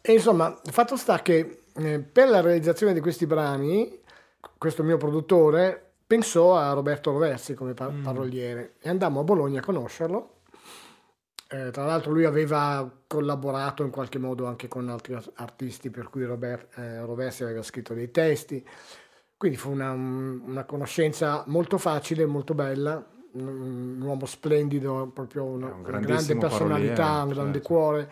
E insomma, il fatto sta che eh, per la realizzazione di questi brani, questo mio produttore pensò a Roberto Roversi come par- Mm. paroliere e andammo a Bologna a conoscerlo. Eh, tra l'altro lui aveva collaborato in qualche modo anche con altri ar- artisti per cui Robert, eh, Roversi aveva scritto dei testi, quindi fu una, una conoscenza molto facile, molto bella, un, uomo splendido, proprio una, un una grande personalità, paroliere, un grande certo. cuore.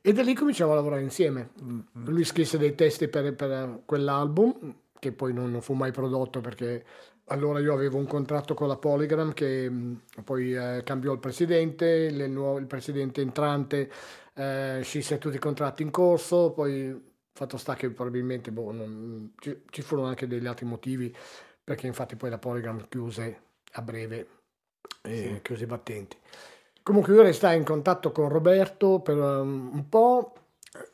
E da lì cominciamo a lavorare insieme. Lui scrisse dei testi per, per quell'album, che poi non, non fu mai prodotto perché allora io avevo un contratto con la Polygram che poi eh, cambiò il presidente, nuove- il presidente entrante eh, scisse tutti i contratti in corso, poi fatto sta che probabilmente boh, non- ci, ci furono anche degli altri motivi, perché infatti poi la Polygram chiuse a breve, Sì. chiuse i battenti. Comunque io restai in contatto con Roberto per um, un po',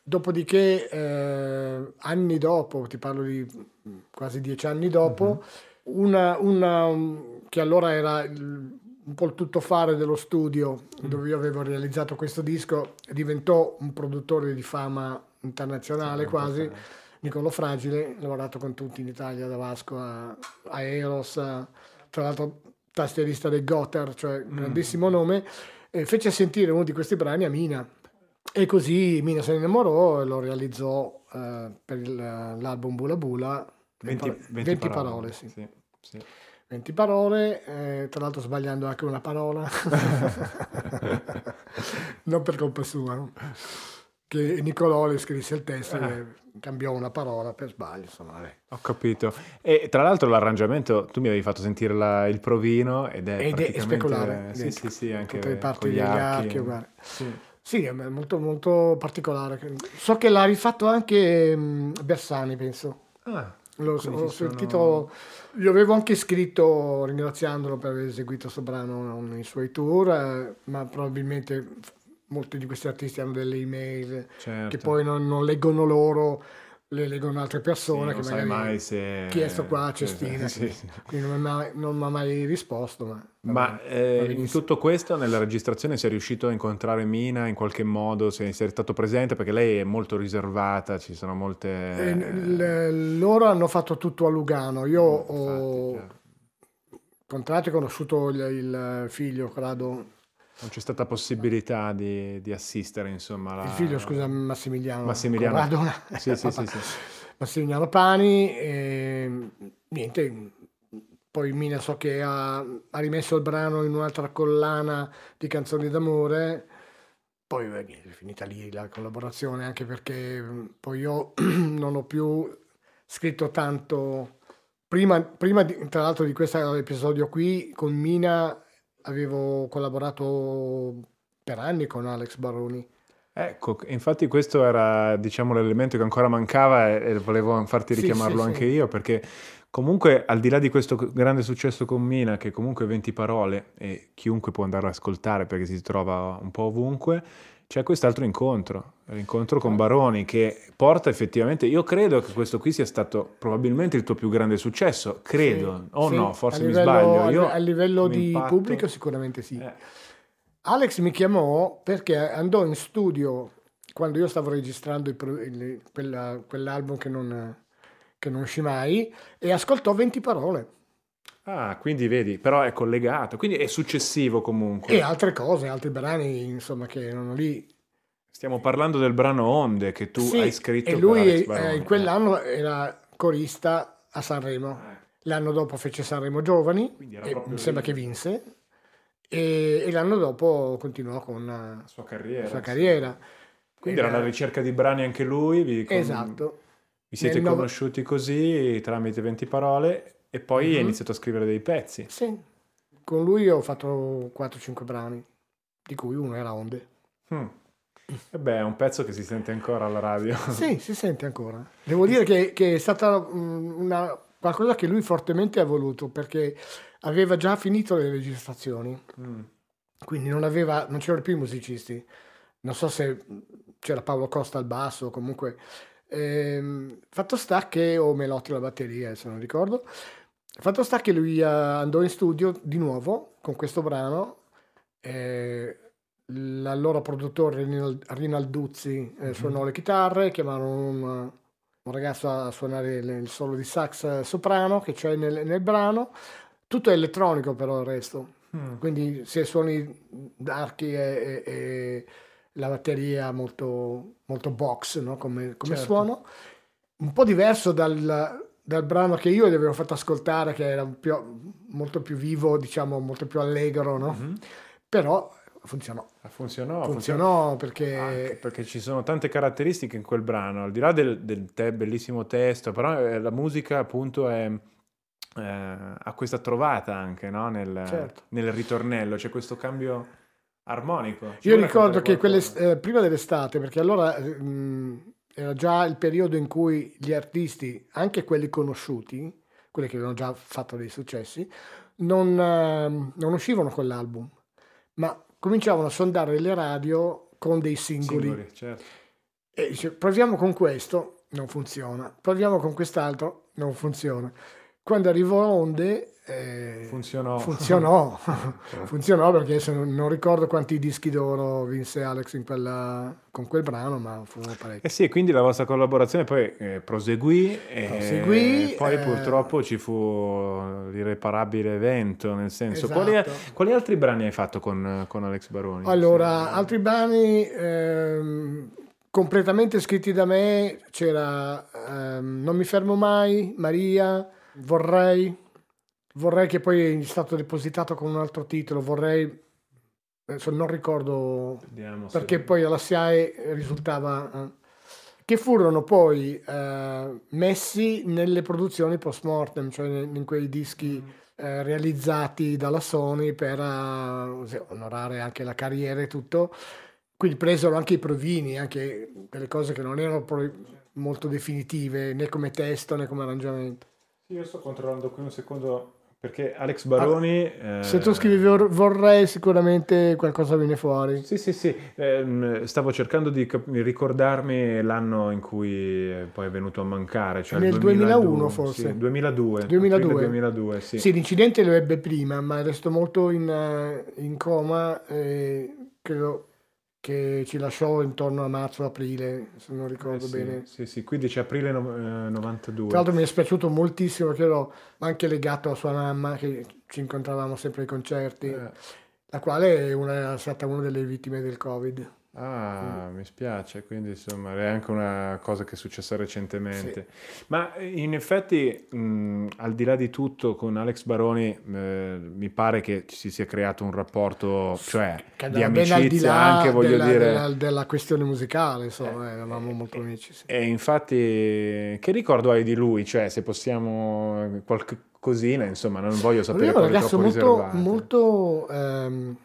dopodiché eh, anni dopo, ti parlo di mm, quasi dieci anni dopo, una, una, um, che allora era il- un po' il tuttofare dello studio dove io avevo realizzato questo disco, diventò un produttore di fama internazionale quasi, Nicolo Fragile, lavorato con tutti in Italia, da Vasco a, a Eros, a- tra l'altro tastierista del Gotthard, cioè un grandissimo nome, e fece sentire uno di questi brani a Mina. E così Mina se ne innamorò e lo realizzò eh, per il- l'album Bula Bula. 20, 20 20 parole, sì. sì, sì. 20 parole, eh, tra l'altro sbagliando anche una parola. non per colpa sua, no? Che Nicolò le scrisse il testo e cambiò una parola per sbaglio, insomma, vabbè. Ho capito. E tra l'altro l'arrangiamento, tu mi avevi fatto sentire la- il provino ed è Ed è speculare, Sì, identico. sì, sì, anche Tutte le parti degli archi. archi, guarda. Sì. Sì, è molto, molto particolare. So che l'ha rifatto anche mm, Bersani, penso. Ah, L'ho, sono- sentito, gli avevo anche scritto ringraziandolo per aver eseguito questo brano nei suoi tour, eh, ma probabilmente molti di questi artisti hanno delle email certo. che poi non, non leggono loro, le leggono altre Sì, persone non che sai magari mai se... chiesto qua a Sì, Cestina, sì, sì. quindi non mi ha mai, non risposto. Ma, Ma eh, in tutto questo, nella registrazione, sei riuscito a incontrare Mina in qualche modo? Sei, sei stato presente? Perché lei è molto riservata, ci sono molte... Eh, il- loro hanno fatto tutto a Lugano, io ho Infatti, chiaro. incontrato e conosciuto il, il figlio, Corrado, Non c'è stata possibilità di, di assistere, insomma, alla... il figlio, scusa, Massimiliano. Massimiliano. Corrado, Sì, sì, sì, sì. Massimiliano Pani, e niente, poi Mina so che ha, ha rimesso il brano in un'altra collana di canzoni d'amore, poi beh, è finita lì la collaborazione, anche perché poi io non ho più scritto tanto, prima, prima di- tra l'altro di questo episodio qui, con Mina avevo collaborato per anni con Alex Baroni. Ecco, infatti questo era, diciamo, l'elemento che ancora mancava e, volevo farti Sì, richiamarlo sì, anche sì. io, perché comunque al di là di questo grande successo con Mina, che comunque 20 parole e chiunque può andare ad ascoltare perché si trova un po' ovunque, c'è quest'altro incontro, l'incontro con Baroni, che porta effettivamente, io credo che questo qui sia stato probabilmente il tuo più grande successo, credo, Sì, o sì, no, forse a mi livello- sbaglio. Io, a livello di impatto- pubblico sicuramente sì. Eh, Alex mi chiamò perché andò in studio quando io stavo registrando il il- quella- quell'album che non, che non uscì mai e ascoltò 20 parole Ah, quindi vedi, però è collegato, quindi è successivo comunque. e altre cose, altri brani insomma che erano lì. Stiamo parlando del brano Onde che tu Sì, hai scritto e lui eh, in quell'anno era corista a Sanremo. Eh. L'anno dopo fece Sanremo Giovani, Quindi mi sembra che vinse. e, e l'anno dopo continuò con La eh, sua carriera. la sua sì. carriera. Quindi Ed era alla è- ricerca di brani anche lui, vi, con- Esatto. vi siete Nel nove- conosciuti così tramite 20 parole e poi Mhm. hai iniziato a scrivere dei pezzi. Sì, con lui ho fatto 4-5 brani, di cui uno era Onde. Mm. E beh, è un pezzo che si sente ancora alla radio. Sì, si sente ancora. Devo dire che, che è stata mm, una, qualcosa che lui fortemente ha voluto perché aveva già finito le registrazioni, Mm. quindi non, aveva, non c'erano più i musicisti. Non so se c'era Paolo Costa al basso, comunque. Ehm, fatto sta che, o Melotti alla batteria, se non ricordo. Fatto sta che lui eh, andò in studio di nuovo con questo brano. eh, l'allora produttore Rinal- Rinalduzzi eh, suonò le chitarre, chiamarono un, un ragazzo a suonare il, il solo di sax eh, soprano che c'è nel, nel brano. Tutto è elettronico però il resto, Mm. quindi se suoni d'archi e, e- e la batteria molto, molto box no? come, come Certo. suono, un po' diverso dal, dal brano che io gli avevo fatto ascoltare che era più- molto più vivo, diciamo molto più allegro, no? Mhm. però funzionò. Funzionò, funzionò. Funzionò perché perché ci sono tante caratteristiche in quel brano, al di là del, del te- bellissimo testo, però eh, la musica appunto è, eh, ha questa trovata anche no? nel, Certo. nel ritornello, c'è questo cambio armonico. Ci Io ricordo che quelle, eh, prima dell'estate, perché allora eh, mh, era già il periodo in cui gli artisti, anche quelli conosciuti, quelli che avevano già fatto dei successi, non, ehm, non uscivano con l'album, ma cominciavano a sondare le radio con dei singoli. Singoli, certo. E dice, proviamo con questo, non funziona. Proviamo con quest'altro, non funziona. Quando arrivò Onde, eh, Funzionò. funzionò. funzionò perché adesso non, ricordo quanti dischi d'oro vinse Alex in quella- con quel brano, ma furono parecchi. Eh sì, quindi la vostra collaborazione poi eh, proseguì e Proseguì, poi eh, purtroppo ci fu l'irreparabile evento, nel senso, Esatto. quali, quali altri brani hai fatto con, con Alex Baroni? Allora, altri brani ehm, completamente scritti da me c'era ehm, Non mi fermo mai, Maria, Vorrei, vorrei che poi è stato depositato con un altro titolo, vorrei, adesso non ricordo Vediamo se- perché poi alla SIAE risultava eh, che furono poi eh, messi nelle produzioni post mortem, cioè in quei dischi eh, realizzati dalla Sony per così, onorare anche la carriera e tutto. Quindi presero anche i provini, anche delle cose che non erano molto definitive né come testo né come arrangiamento. Io sto controllando qui un secondo perché Alex Baroni... Ah, Se tu eh, scrivi vor- vorrei sicuramente qualcosa viene fuori. Sì, sì, sì, ehm, stavo cercando di cap- ricordarmi l'anno in cui eh, poi è venuto a mancare, cioè Nel 2002, 2001 forse. Sì, 2002. 2002. aprile 2002, sì. Sì, l'incidente lo ebbe prima, ma restò molto in, eh, in coma e credo che ci lasciò intorno a marzo-aprile, se non Eh, ricordo sì, bene. Sì, sì, 15 aprile no- eh, 92. Tra l'altro mi è spiaciuto moltissimo perché ero anche legato a sua mamma, che ci incontravamo sempre ai concerti, Eh, la quale è, una- è stata una delle vittime del Covid. Ah, mi spiace, quindi insomma è anche una cosa che è successa recentemente. Ma eh, in effetti, mh, al di là di tutto, con Alex Baroni eh, mi pare che si sia creato un rapporto, cioè Che di ben al di amicizia là anche, voglio della, dire. della- della questione musicale, insomma, eh, eravamo molto amici. sì. E infatti, che ricordo hai di lui? Cioè, se possiamo qualche cosina, insomma, non voglio Lui sapere era un cose ragazzo molto, molto ehm,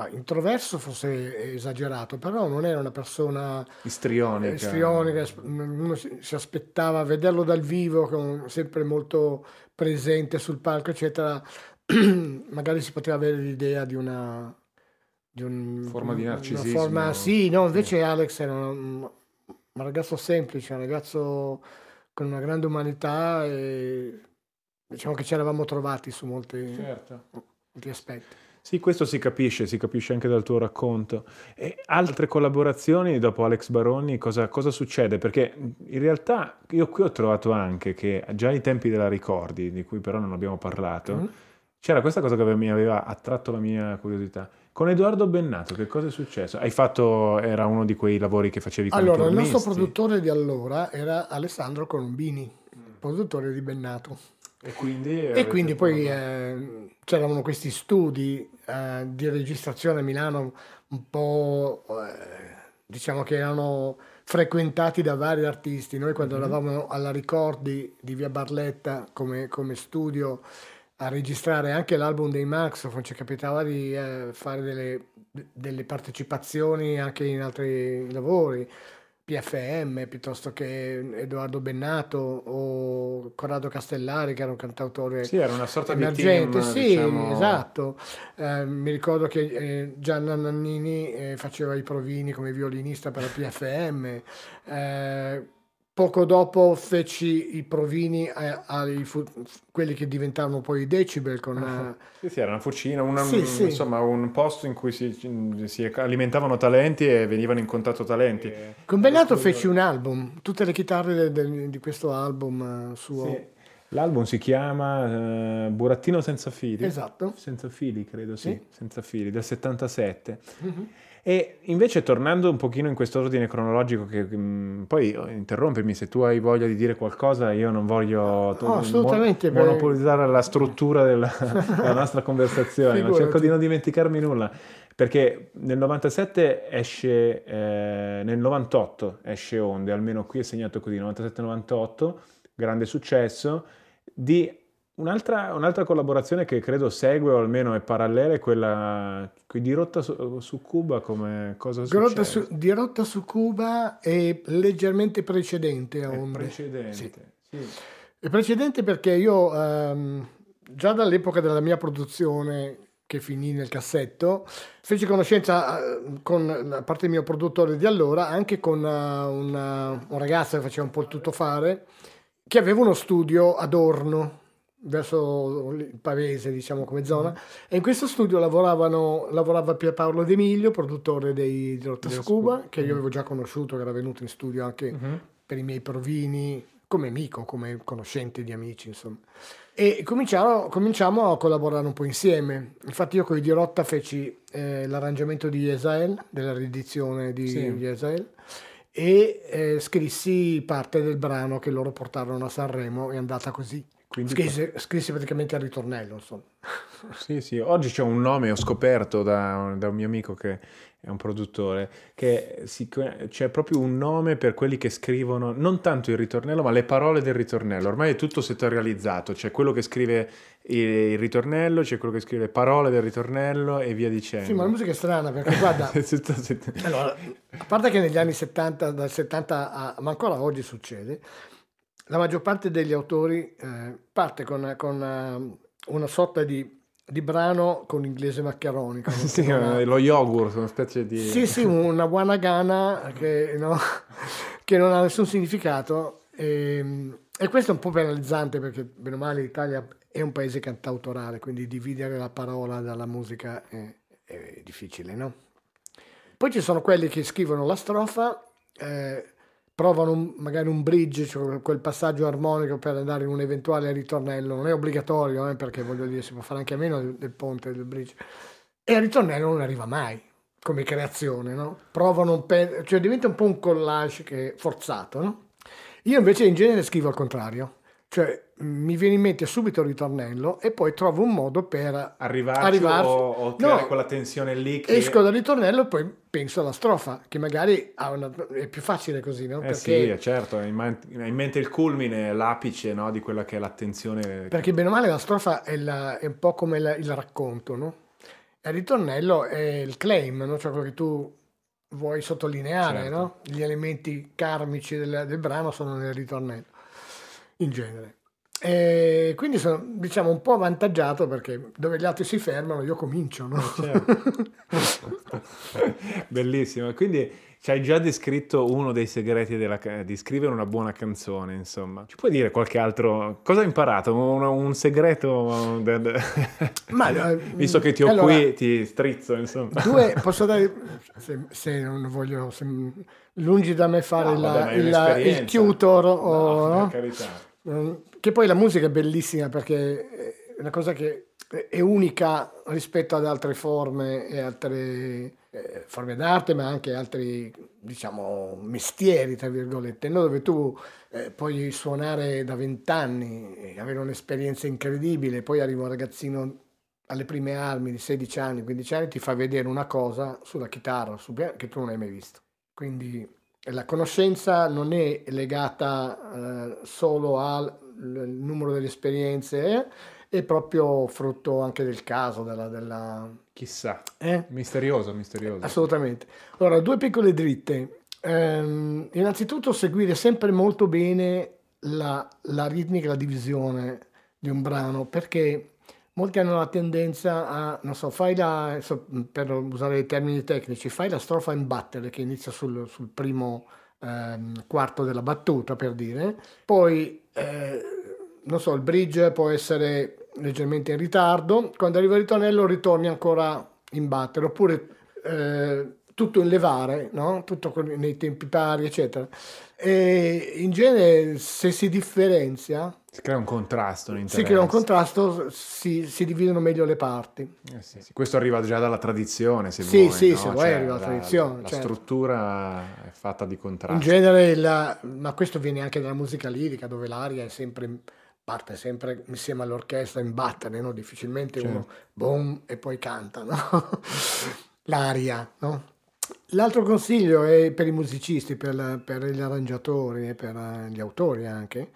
ma introverso, forse esagerato, però non era una persona Istrionica. istrionica, es- uno si, aspettava vederlo dal vivo, con- sempre molto presente sul palco, eccetera. Magari si poteva avere l'idea di una di un- Forma di narcisismo. forma- sì, no, invece Alex era un, un ragazzo semplice, un ragazzo con una grande umanità e diciamo che ci eravamo trovati su molti, Certo. molti aspetti. Sì, questo si capisce, si capisce anche dal tuo racconto. E altre collaborazioni dopo Alex Baroni, cosa, cosa succede? Perché in realtà io qui ho trovato anche che già ai tempi della Ricordi, di cui però non abbiamo parlato, Mm. c'era questa cosa che mi aveva attratto la mia curiosità. Con Edoardo Bennato, che cosa è successo? Hai fatto, era uno di quei lavori che facevi con Allora, il nostro produttore di allora era Alessandro Colombini, produttore di Bennato. E quindi, e quindi poi eh, c'erano questi studi eh, di registrazione a Milano un po' eh, diciamo che erano frequentati da vari artisti. Noi quando mm-hmm. eravamo alla Ricordi di Via Barletta come, come studio a registrare anche l'album dei Maxophone, ci capitava di eh, fare delle, delle, partecipazioni anche in altri lavori. PFM piuttosto che Edoardo Bennato o Corrado Castellari che era un cantautore sì, era una sorta emergente. di team, sì, diciamo... esatto. Eh, mi ricordo che eh, Gianna Nannini eh, faceva i provini come violinista per la PFM. Eh, Poco dopo feci i provini ai fu- quelli che diventavano poi i decibel con... Uh, sì, sì, era una fucina, una, sì, sì. insomma un posto in cui si, si, alimentavano talenti e venivano in contatto talenti. E... Con Bennato feci un album, tutte le chitarre de, de, di questo album uh, suo. Sì. L'album si chiama uh, Burattino senza fili. Esatto. Senza fili, credo, sì, senza fili, del 77. Mm-hmm. E invece tornando un pochino in questo ordine cronologico, che mh, mm, poi oh, interrompimi se tu hai voglia di dire qualcosa, io non voglio to- assolutamente mo- monopolizzare la struttura della, della nostra conversazione, ma cerco di non dimenticarmi nulla, perché nel 97 esce, eh, nel 98 esce Onde, almeno qui è segnato così, 97-98, grande successo, di Un'altra, un'altra, collaborazione che credo segue o almeno è parallela è quella di Rotta su, su Cuba come cosa succede? Su, di Rotta su Cuba è leggermente precedente a Ombre. precedente, sì. sì. È precedente perché io ehm, già dall'epoca della mia produzione che finì nel cassetto, feci conoscenza eh, con, a parte il mio produttore di allora, anche con una, una, un ragazzo che faceva un po' tutto fare, che aveva uno studio ad Orno, verso il Pavese, diciamo come zona. E in questo studio lavoravano, lavorava Pierpaolo D'Emilio, produttore dei di Rotta Scuba, che io avevo già conosciuto, che era venuto in studio anche uh-huh. per i miei provini, come amico, come conoscente di amici, insomma. E cominciamo, cominciamo a collaborare un po' insieme. Infatti io con i Dirotta feci eh, l'arrangiamento di Yesael, della riedizione di sì. Yesael, e eh, scrissi parte del brano che loro portarono a Sanremo, è andata così. Quindi scrisse, scrisse, praticamente al ritornello. Insomma. Sì, sì, oggi c'è un nome, ho scoperto da, da un mio amico che è un produttore, che si, c'è proprio un nome per quelli che scrivono non tanto il ritornello, ma le parole del ritornello. Ormai è tutto settorializzato, c'è quello che scrive il ritornello, c'è quello che scrive parole del ritornello e via dicendo. Sì, ma la musica è strana perché guarda, allora, a parte che negli anni 70, dal 70 a, ma ancora oggi succede, la maggior parte degli autori eh, parte con, con uh, una sorta di, di, brano con inglese maccheronico. sì, una, lo yogurt, una specie di... Sì, sì, una buona gana che, no, che non ha nessun significato. E, ehm, e, questo è un po' penalizzante perché, bene o male, l'Italia è un paese cantautorale, quindi dividere la parola dalla musica è, è difficile, no? Poi ci sono quelli che scrivono la strofa... Eh, provano un, magari un bridge, cioè quel passaggio armonico per andare in un eventuale ritornello, non è obbligatorio eh, perché voglio dire si può fare anche a meno del, del ponte, del bridge, e il ritornello non arriva mai come creazione, no? Provano un pe- cioè diventa un po' un collage che è forzato, no? Io invece in genere scrivo al contrario, cioè mi viene in mente subito il ritornello e poi trovo un modo per Arrivarci, arrivarci. o, o creare no, quella tensione lì che... esco dal ritornello e poi penso alla strofa che magari una, è più facile così no? Eh perché, sì certo hai in mente il culmine l'apice no? di quella che è l'attenzione perché bene o male la strofa è, la, è un po' come la, il racconto no? e il ritornello è il claim no? cioè quello che tu vuoi sottolineare certo. no? gli elementi karmici del, del brano sono nel ritornello in genere e quindi sono diciamo un po' avvantaggiato perché dove gli altri si fermano io comincio. No? Certo. Bellissimo. Quindi ci hai già descritto uno dei segreti della, di scrivere una buona canzone, insomma. Ci puoi dire qualche altro? Cosa hai imparato? Un, un segreto? Ma, Visto che ti ho allora, qui, ti strizzo, insomma. Due, posso dare, se, se non voglio, se, lungi da me fare no, la, vabbè, il, il, tutor o... No, no? carità che poi la musica è bellissima perché è una cosa che è unica rispetto ad altre forme e altre eh, forme d'arte, ma anche altri diciamo, mestieri, tra virgolette, no? dove tu eh, puoi suonare da vent'anni, avere un'esperienza incredibile, poi arriva un ragazzino alle prime armi di 16 anni, 15 anni, ti fa vedere una cosa sulla chitarra su, che tu non hai mai visto. Quindi la conoscenza non è legata eh, solo al numero delle esperienze, eh, è proprio frutto anche del caso, della... della... Chissà, eh? misterioso, misterioso. Assolutamente. Allora, due piccole dritte. Ehm, innanzitutto seguire sempre molto bene la, la ritmica, la divisione di un brano, perché molti hanno la tendenza a, non so, fai la, per usare i termini tecnici, fai la strofa in battere che inizia sul, sul primo ehm, quarto della battuta, per dire, poi, eh, non so, il bridge può essere leggermente in ritardo, quando arriva il ritornello ritorni ancora in battere, oppure eh, tutto in levare, no? tutto nei tempi pari, eccetera. E in genere se si differenzia... Si crea un contrasto. Si crea un contrasto, si, si, dividono meglio le parti. Eh sì, sì. Questo arriva già dalla tradizione, se sì, vuoi. Sì, no? se vuoi cioè, arriva dalla tradizione. La certo. struttura è fatta di contrasto. In genere, la, ma questo viene anche dalla musica lirica, dove l'aria è sempre parte sempre insieme all'orchestra in battere, no? difficilmente certo. uno boom e poi canta, no? l'aria. No? L'altro consiglio è per i musicisti, per, per gli arrangiatori e per gli autori anche,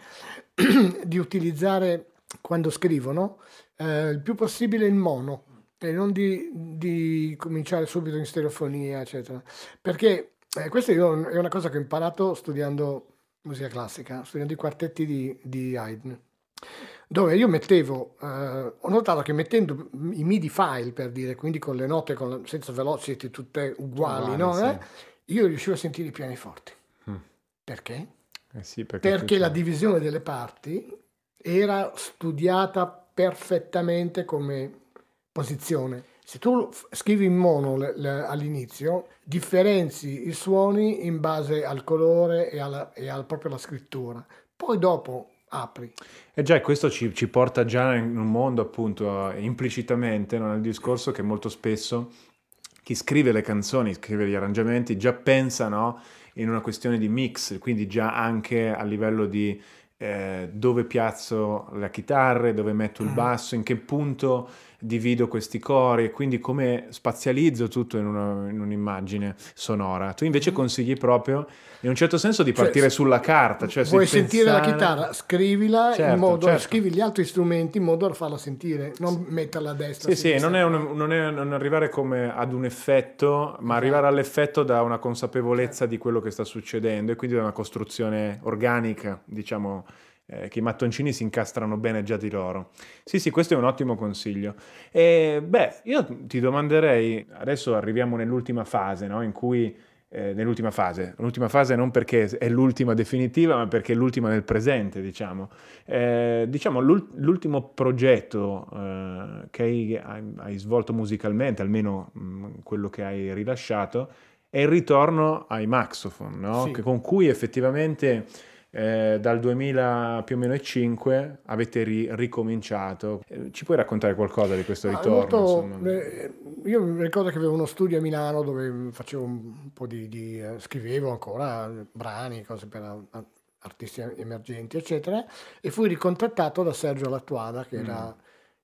di utilizzare quando scrivono eh, il più possibile il mono e non di, di cominciare subito in stereofonia, eccetera. Perché eh, questa è una cosa che ho imparato studiando musica classica, studiando i quartetti di, di Haydn dove io mettevo, eh, ho notato che mettendo i MIDI file per dire, quindi con le note con, senza velocity tutte uguali, uguali no? sì. eh? io riuscivo a sentire i pianoforti. Mm. Perché? Eh sì, perché, perché la divisione delle parti era studiata perfettamente come posizione. Se tu scrivi in mono le, le, all'inizio, differenzi i suoni in base al colore e, alla, e al, proprio alla scrittura. Poi dopo apri. E già questo ci, ci, porta già in un mondo appunto implicitamente no? nel discorso che molto spesso chi scrive le canzoni, scrive gli arrangiamenti, già pensa no? In una questione di mix, quindi già anche a livello di eh, dove piazzo la chitarra, dove metto il mm. basso, in che punto divido questi cori e quindi come spazializzo tutto in, una, in un'immagine sonora. Tu invece mm. consigli proprio in un certo senso di cioè, partire cioè, sulla carta. Cioè vuoi sentire la chitarra, scrivila certo, in modo, certo. scrivi gli altri strumenti in modo da farla sentire, non metterla a destra. Sì, sì, non è, un, non è, non arrivare come ad un effetto, ma arrivare all'effetto da una consapevolezza certo. di quello che sta succedendo e quindi da una costruzione organica, diciamo eh, che i mattoncini si incastrano bene già di loro. Sì, sì, questo è un ottimo consiglio. E, beh, io ti domanderei, adesso arriviamo nell'ultima fase, no? in cui eh, nell'ultima fase. L'ultima fase non perché è l'ultima definitiva, ma perché è l'ultima nel presente, diciamo. Eh, diciamo l'ultimo progetto eh, che hai, hai, svolto musicalmente, almeno mh, quello che hai rilasciato, è il ritorno ai Maxophone, no? sì. con cui effettivamente eh, dal 2000 più o meno 5 avete ri- ricominciato. Eh, ci puoi raccontare qualcosa di questo ritorno? Molto, eh, io mi ricordo che avevo uno studio a Milano dove facevo un po' di, di eh, scrivevo ancora brani, cose per a, artisti emergenti, eccetera, e fui ricontattato da Sergio Lattuada, che mm. era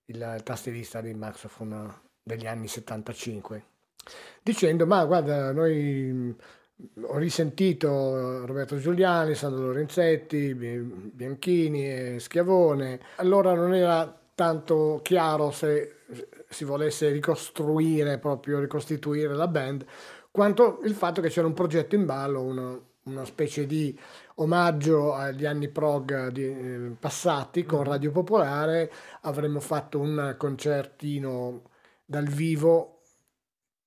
il tastierista di Maxophone degli anni 75, dicendo, ma guarda, noi ho risentito Roberto Giuliani, Sandro Lorenzetti, Bianchini e Schiavone. Allora non era tanto chiaro se si volesse ricostruire, proprio ricostituire la band, quanto il fatto che c'era un progetto in ballo, una, una specie di omaggio agli anni prog di, eh, passati con Radio Popolare. Avremmo fatto un concertino dal vivo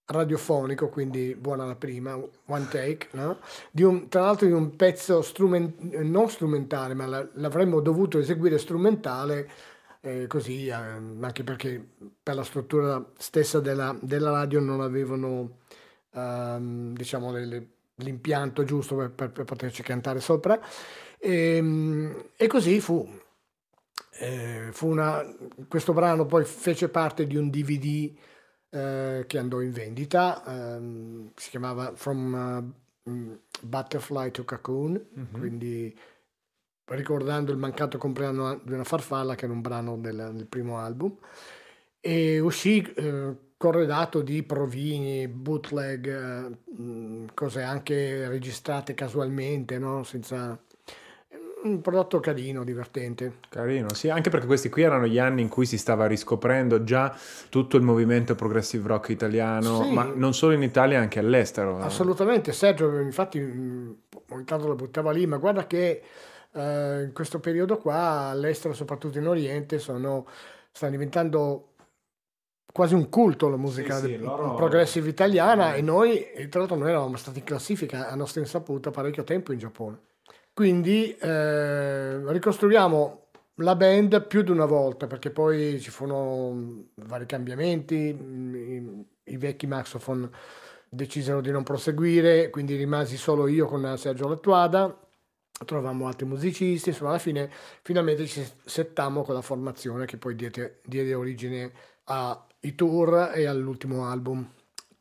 radiofonico, quindi buona la prima, one take, no? un, tra l'altro di un pezzo strument, non strumentale, ma la, l'avremmo dovuto eseguire strumentale, eh, così, eh, anche perché per la struttura stessa della, della radio non avevano, ehm, diciamo, le, le, l'impianto giusto per, per, per, poterci cantare sopra. E, ehm, e così fu. Eh, fu una, questo brano poi fece parte di un DVD eh, che andò in vendita, ehm, si chiamava From mm, Butterfly to Cocoon, quindi ricordando il mancato compleanno di una farfalla, che era un brano del, del primo album, e uscì eh, corredato di provini, bootleg, eh, mh, cose anche registrate casualmente, no? Senza... Un prodotto carino, divertente. Carino, sì, anche perché questi qui erano gli anni in cui si stava riscoprendo già tutto il movimento progressive rock italiano, Sì. ma non solo in Italia, anche all'estero. Assolutamente, Sergio infatti mh, ogni tanto lo buttava lì, ma guarda che eh, in questo periodo qua all'estero, soprattutto in Oriente, sono, sta diventando quasi un culto la musica Sì, sì, loro- progressive italiana e noi, tra l'altro noi eravamo stati in classifica a nostra insaputa parecchio tempo in Giappone. Quindi eh, ricostruiamo la band più di una volta perché poi ci furono mh, vari cambiamenti, mh, i, i vecchi Maxophone decisero di non proseguire, quindi rimasi solo io con Sergio Lattuada, trovammo altri musicisti, insomma alla fine finalmente ci settammo con la formazione che poi diede, diede origine ai tour e all'ultimo album.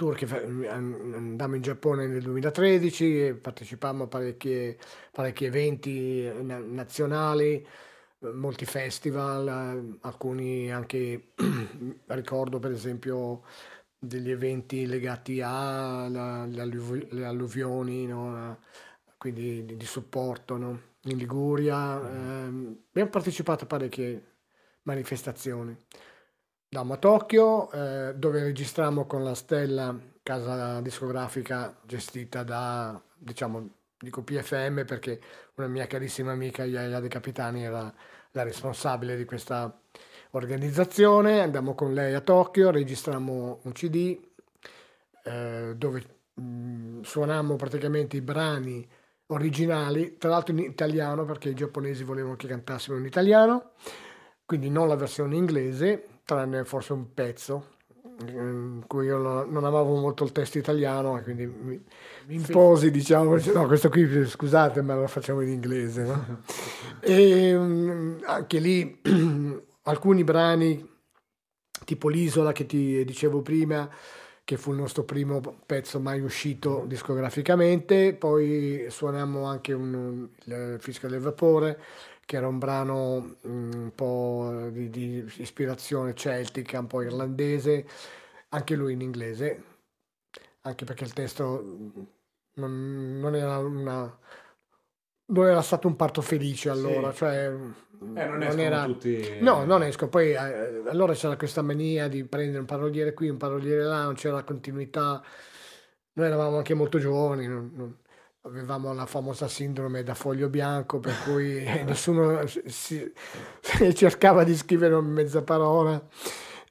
Tour che fa- andammo in Giappone nel 2013 e partecipammo a parecchie- parecchi eventi eh, na- nazionali, eh, molti festival, eh, alcuni anche ricordo per esempio degli eventi legati alle alluvioni, no? Quindi di, di supporto no? in Liguria. ehm, abbiamo partecipato a parecchie manifestazioni. Andammo a Tokyo, eh, dove registrammo con la Stella, casa discografica gestita da, diciamo, dico PFM perché una mia carissima amica, Yaya De Capitani, era la responsabile di questa organizzazione. Andammo con lei a Tokyo, registrammo un CD eh, dove mh, suonammo praticamente i brani originali, tra l'altro in italiano perché i giapponesi volevano che cantassimo in italiano, quindi non la versione inglese, tranne forse un pezzo in cui io non amavo molto il testo italiano e quindi mi, mi imposi diciamo no questo qui scusate ma lo facciamo in inglese no? e mm, anche lì alcuni brani tipo l'isola che ti dicevo prima che fu il nostro primo pezzo mai uscito discograficamente poi suonammo anche un, il Fiscal del Vapore che era un brano mm, un po' di, di ispirazione celtica, un po' irlandese, anche lui in inglese, anche perché il testo mm, non, non era una non era stato un parto felice allora, Sì. cioè Eh, non escono era tutti... No, non esco. Poi eh, allora c'era questa mania di prendere un paroliere qui, un paroliere là, non c'era continuità. Noi eravamo anche molto giovani, non- non- avevamo la famosa sindrome da foglio bianco, per cui nessuno si, si- cercava di scrivere mezza parola.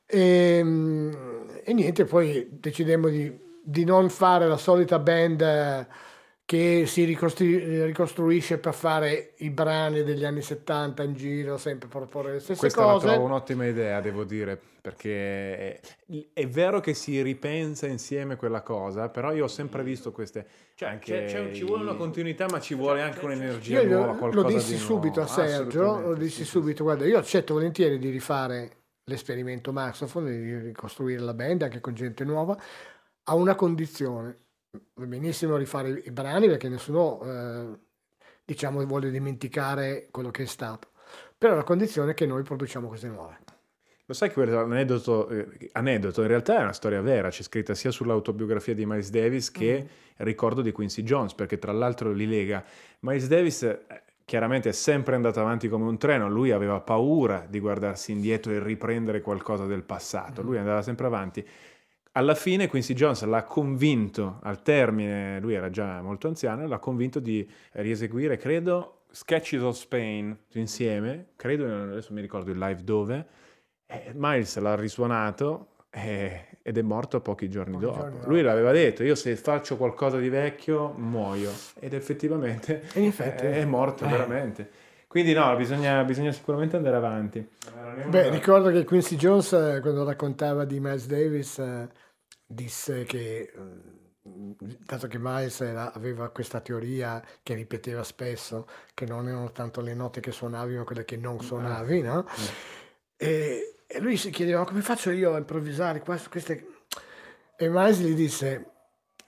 E, mm, e niente, poi decidemmo di, di non fare la solita band che si ricostru- ricostruisce per fare i brani degli anni 70 in giro, sempre proporre le stesse Questa la cose. trovo un'ottima idea, devo dire, perché è, è vero che si ripensa insieme quella cosa, però io ho sempre visto queste... Cioè, C'è- c'è un- ci vuole una continuità, ma ci vuole anche un'energia Io nuova, lo, qualcosa lo dissi di subito a nuovo. Sergio, lo dissi sì, sì, subito, guarda, io accetto volentieri di rifare l'esperimento Maxophone, di ricostruire la band anche con gente nuova, a una condizione. Va benissimo rifare i brani perché nessuno, eh, diciamo, vuole dimenticare quello che è stato, però la condizione è che noi produciamo cose nuove. Lo sai che quell'aneddoto, eh, aneddoto in realtà è una storia vera, c'è scritta sia sull'autobiografia di Miles Davis che il ricordo di Quincy Jones, perché tra l'altro li lega. Miles Davis eh, chiaramente è sempre andato avanti come un treno, lui aveva paura di guardarsi indietro e riprendere qualcosa del passato, lui andava sempre avanti. Alla fine Quincy Jones l'ha convinto, al termine, lui era già molto anziano, l'ha convinto di rieseguire, credo, Sketches of Spain insieme, credo, adesso mi ricordo il live dove, eh, Miles l'ha risuonato eh, ed è morto pochi giorni Pochi dopo. giorni dopo. Lui l'aveva detto, io se faccio qualcosa di vecchio muoio. Ed effettivamente effetti- è morto eh. veramente. Quindi no, bisogna, bisogna sicuramente andare avanti. Beh, ricordo che Quincy Jones, eh, quando raccontava di Miles Davis, eh, disse che, eh, dato che Miles era- aveva questa teoria che ripeteva spesso, che non erano tanto le note che suonavi, ma quelle che non suonavi, no? E, e lui si chiedeva come faccio io a improvvisare questo, queste... E Miles gli disse,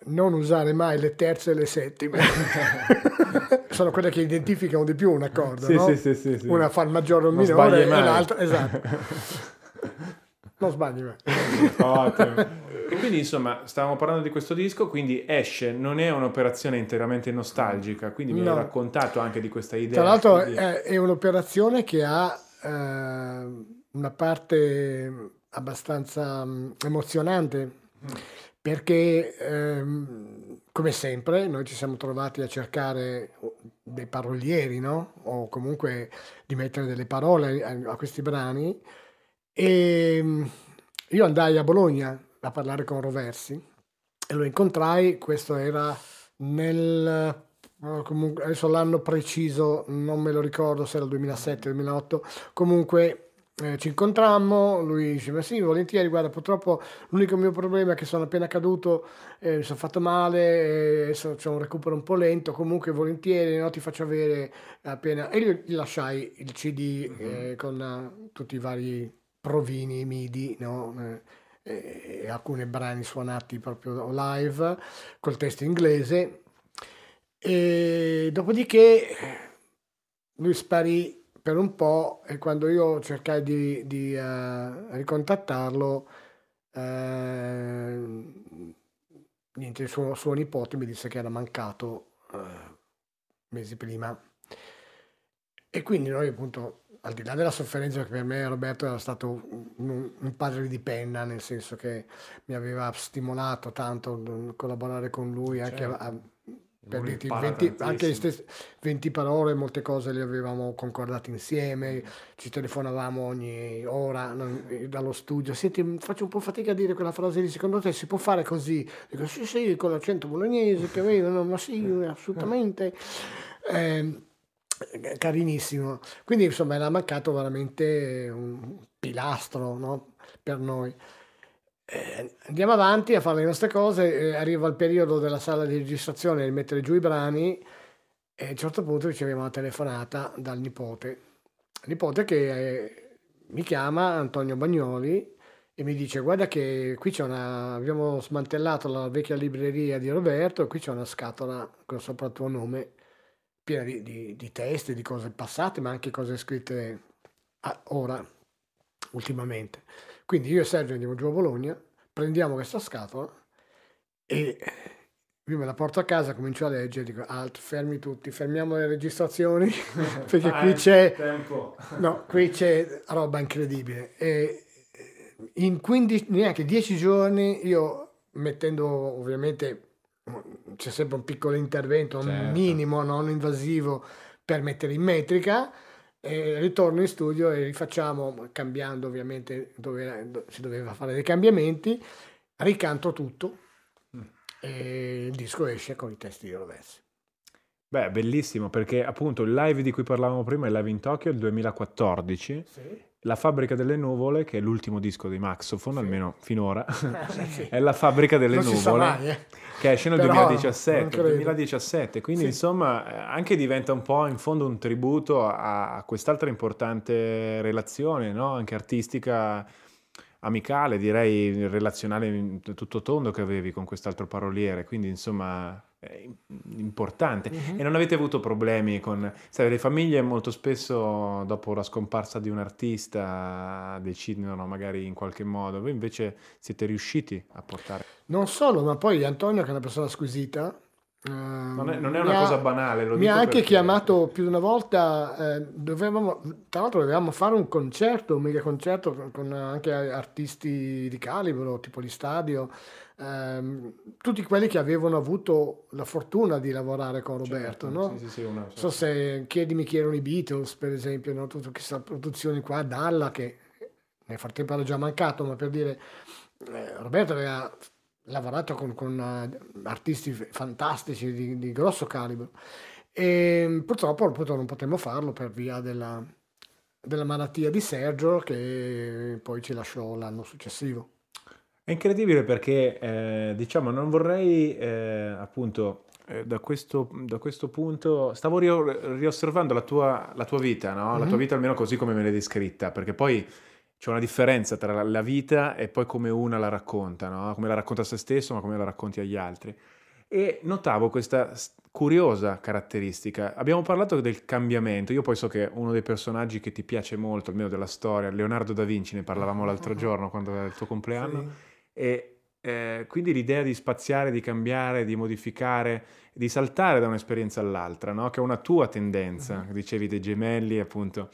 non usare mai le terze e le settime. Sono quelle che identificano di più un accordo, Sì, no? sì, sì, sì, sì. Una fa il maggiore o il Non minore e mai. l'altra, esatto. non sbagli mai. Ottimo. E quindi insomma stavamo parlando di questo disco, quindi esce, non è un'operazione interamente nostalgica, quindi mi No. hai raccontato anche di questa idea. Tra l'altro quindi- è, è un'operazione che ha eh, una parte abbastanza mh, emozionante perché ehm, come sempre noi ci siamo trovati a cercare dei parolieri, no? O comunque di mettere delle parole a, a questi brani. E mh, io andai a Bologna a parlare con Roversi e lo incontrai, questo era nel eh, comunque, adesso l'anno preciso non me lo ricordo se era il 2007 2008 comunque eh, ci incontrammo lui dice ma sì volentieri guarda purtroppo l'unico mio problema è che sono appena caduto eh, mi sono fatto male e adesso c'è un recupero un po' lento comunque volentieri no, ti faccio avere appena e io gli lasciai il cd eh, con eh, tutti i vari provini midi no? Eh, e alcuni brani suonati proprio live col testo inglese e dopodiché lui sparì per un po' e quando io cercai di, di, eh, ricontattarlo eh, niente, suo, suo nipote mi disse che era mancato eh, mesi prima e quindi noi appunto al di là della sofferenza che per me Roberto era stato un, un padre di penna nel senso che mi aveva stimolato tanto a collaborare con lui anche Certo. a, a- per dirti, impara 20 anche stesse 20 parole, molte cose le avevamo concordate insieme, ci telefonavamo ogni ora non- eh, dallo studio. Senti, faccio un po' fatica a dire quella frase lì, secondo te si può fare così? Dico sì, sì, con l'accento bolognese che avevo, ma sì, assolutamente. Eh, carinissimo. Quindi insomma era mancato veramente un pilastro no? per noi. Eh, andiamo avanti a fare le nostre cose, eh, arriva il periodo della sala di registrazione di mettere giù i brani e a un certo punto riceviamo una telefonata dal nipote. Nipote che eh, mi chiama, Antonio Bagnoli, e mi dice guarda che qui c'è una, abbiamo smantellato la vecchia libreria di Roberto, qui c'è una scatola con sopra il tuo nome, piena di, di, di testi, di cose passate, ma anche cose scritte a- ora, ultimamente. Quindi io e Sergio andiamo giù a Bologna, prendiamo questa scatola e io me la porto a casa, comincio a leggere, dico alt, fermi tutti, fermiamo le registrazioni, perché Ah, qui eh, c'è... tempo. No, qui c'è roba incredibile. E eh, in 15, neanche 10 giorni, io mettendo ovviamente c'è sempre un piccolo intervento, un Certo. minimo, non invasivo, per mettere in metrica. E ritorno in studio e rifacciamo, cambiando ovviamente dove do- si doveva fare dei cambiamenti, ricanto tutto Mm. e il disco esce con i testi di Rovessi. Beh, bellissimo perché appunto il live di cui parlavamo prima, il live in Tokyo, il 2014, La fabbrica delle nuvole, che è l'ultimo disco di Maxophone, Sì. almeno finora, Sì. è la fabbrica delle non si sa nuvole. mai, eh. Che esce nel Però, 2017, non credo. 2017, quindi Sì. insomma eh, anche diventa un po' in fondo un tributo a, a quest'altra importante relazione, no? anche artistica, amicale, direi relazionale tutto tondo che avevi con quest'altro paroliere, quindi insomma importante. Mhm. E non avete avuto problemi con... Sai, le famiglie molto spesso dopo la scomparsa di un artista decidono magari in qualche modo, voi invece siete riusciti a portare... Non solo, ma poi Antonio, che è una persona squisita, ehm, Non è, non è una ha- cosa banale, Mi ha anche perché- chiamato più di una volta, eh, dovevamo, tra l'altro dovevamo fare un concerto, un mega concerto con, con anche artisti di calibro, tipo gli stadio, ehm, tutti quelli che avevano avuto la fortuna di lavorare con Roberto, Certo, no? Sì, sì, sì, una- Non so se chiedimi chi erano i Beatles, per esempio, no? tutte queste produzioni qua, Dalla, che nel frattempo era già mancato, ma per dire, eh, Roberto aveva lavorato con, con, eh, artisti fantastici di, di grosso calibro e purtroppo appunto, non potemmo farlo per via della, della malattia di Sergio che poi ci lasciò l'anno successivo. È incredibile perché, eh, diciamo, non vorrei, eh, appunto, eh, da questo, da questo punto, stavo rio- riosservando la tua, la tua vita, no? La tua Mhm. vita almeno così come me l'hai descritta, perché poi, c'è una differenza tra la vita e poi come una la racconta, no? come la racconta a se stesso, ma come la racconti agli altri. E notavo questa curiosa caratteristica. Abbiamo parlato del cambiamento. Io poi so che uno dei personaggi che ti piace molto, almeno della storia, Leonardo da Vinci, ne parlavamo l'altro giorno quando era il tuo compleanno. Sì. E eh, quindi l'idea di spaziare, di cambiare, di modificare, di saltare da un'esperienza all'altra, no? che è una tua tendenza, dicevi dei gemelli, appunto.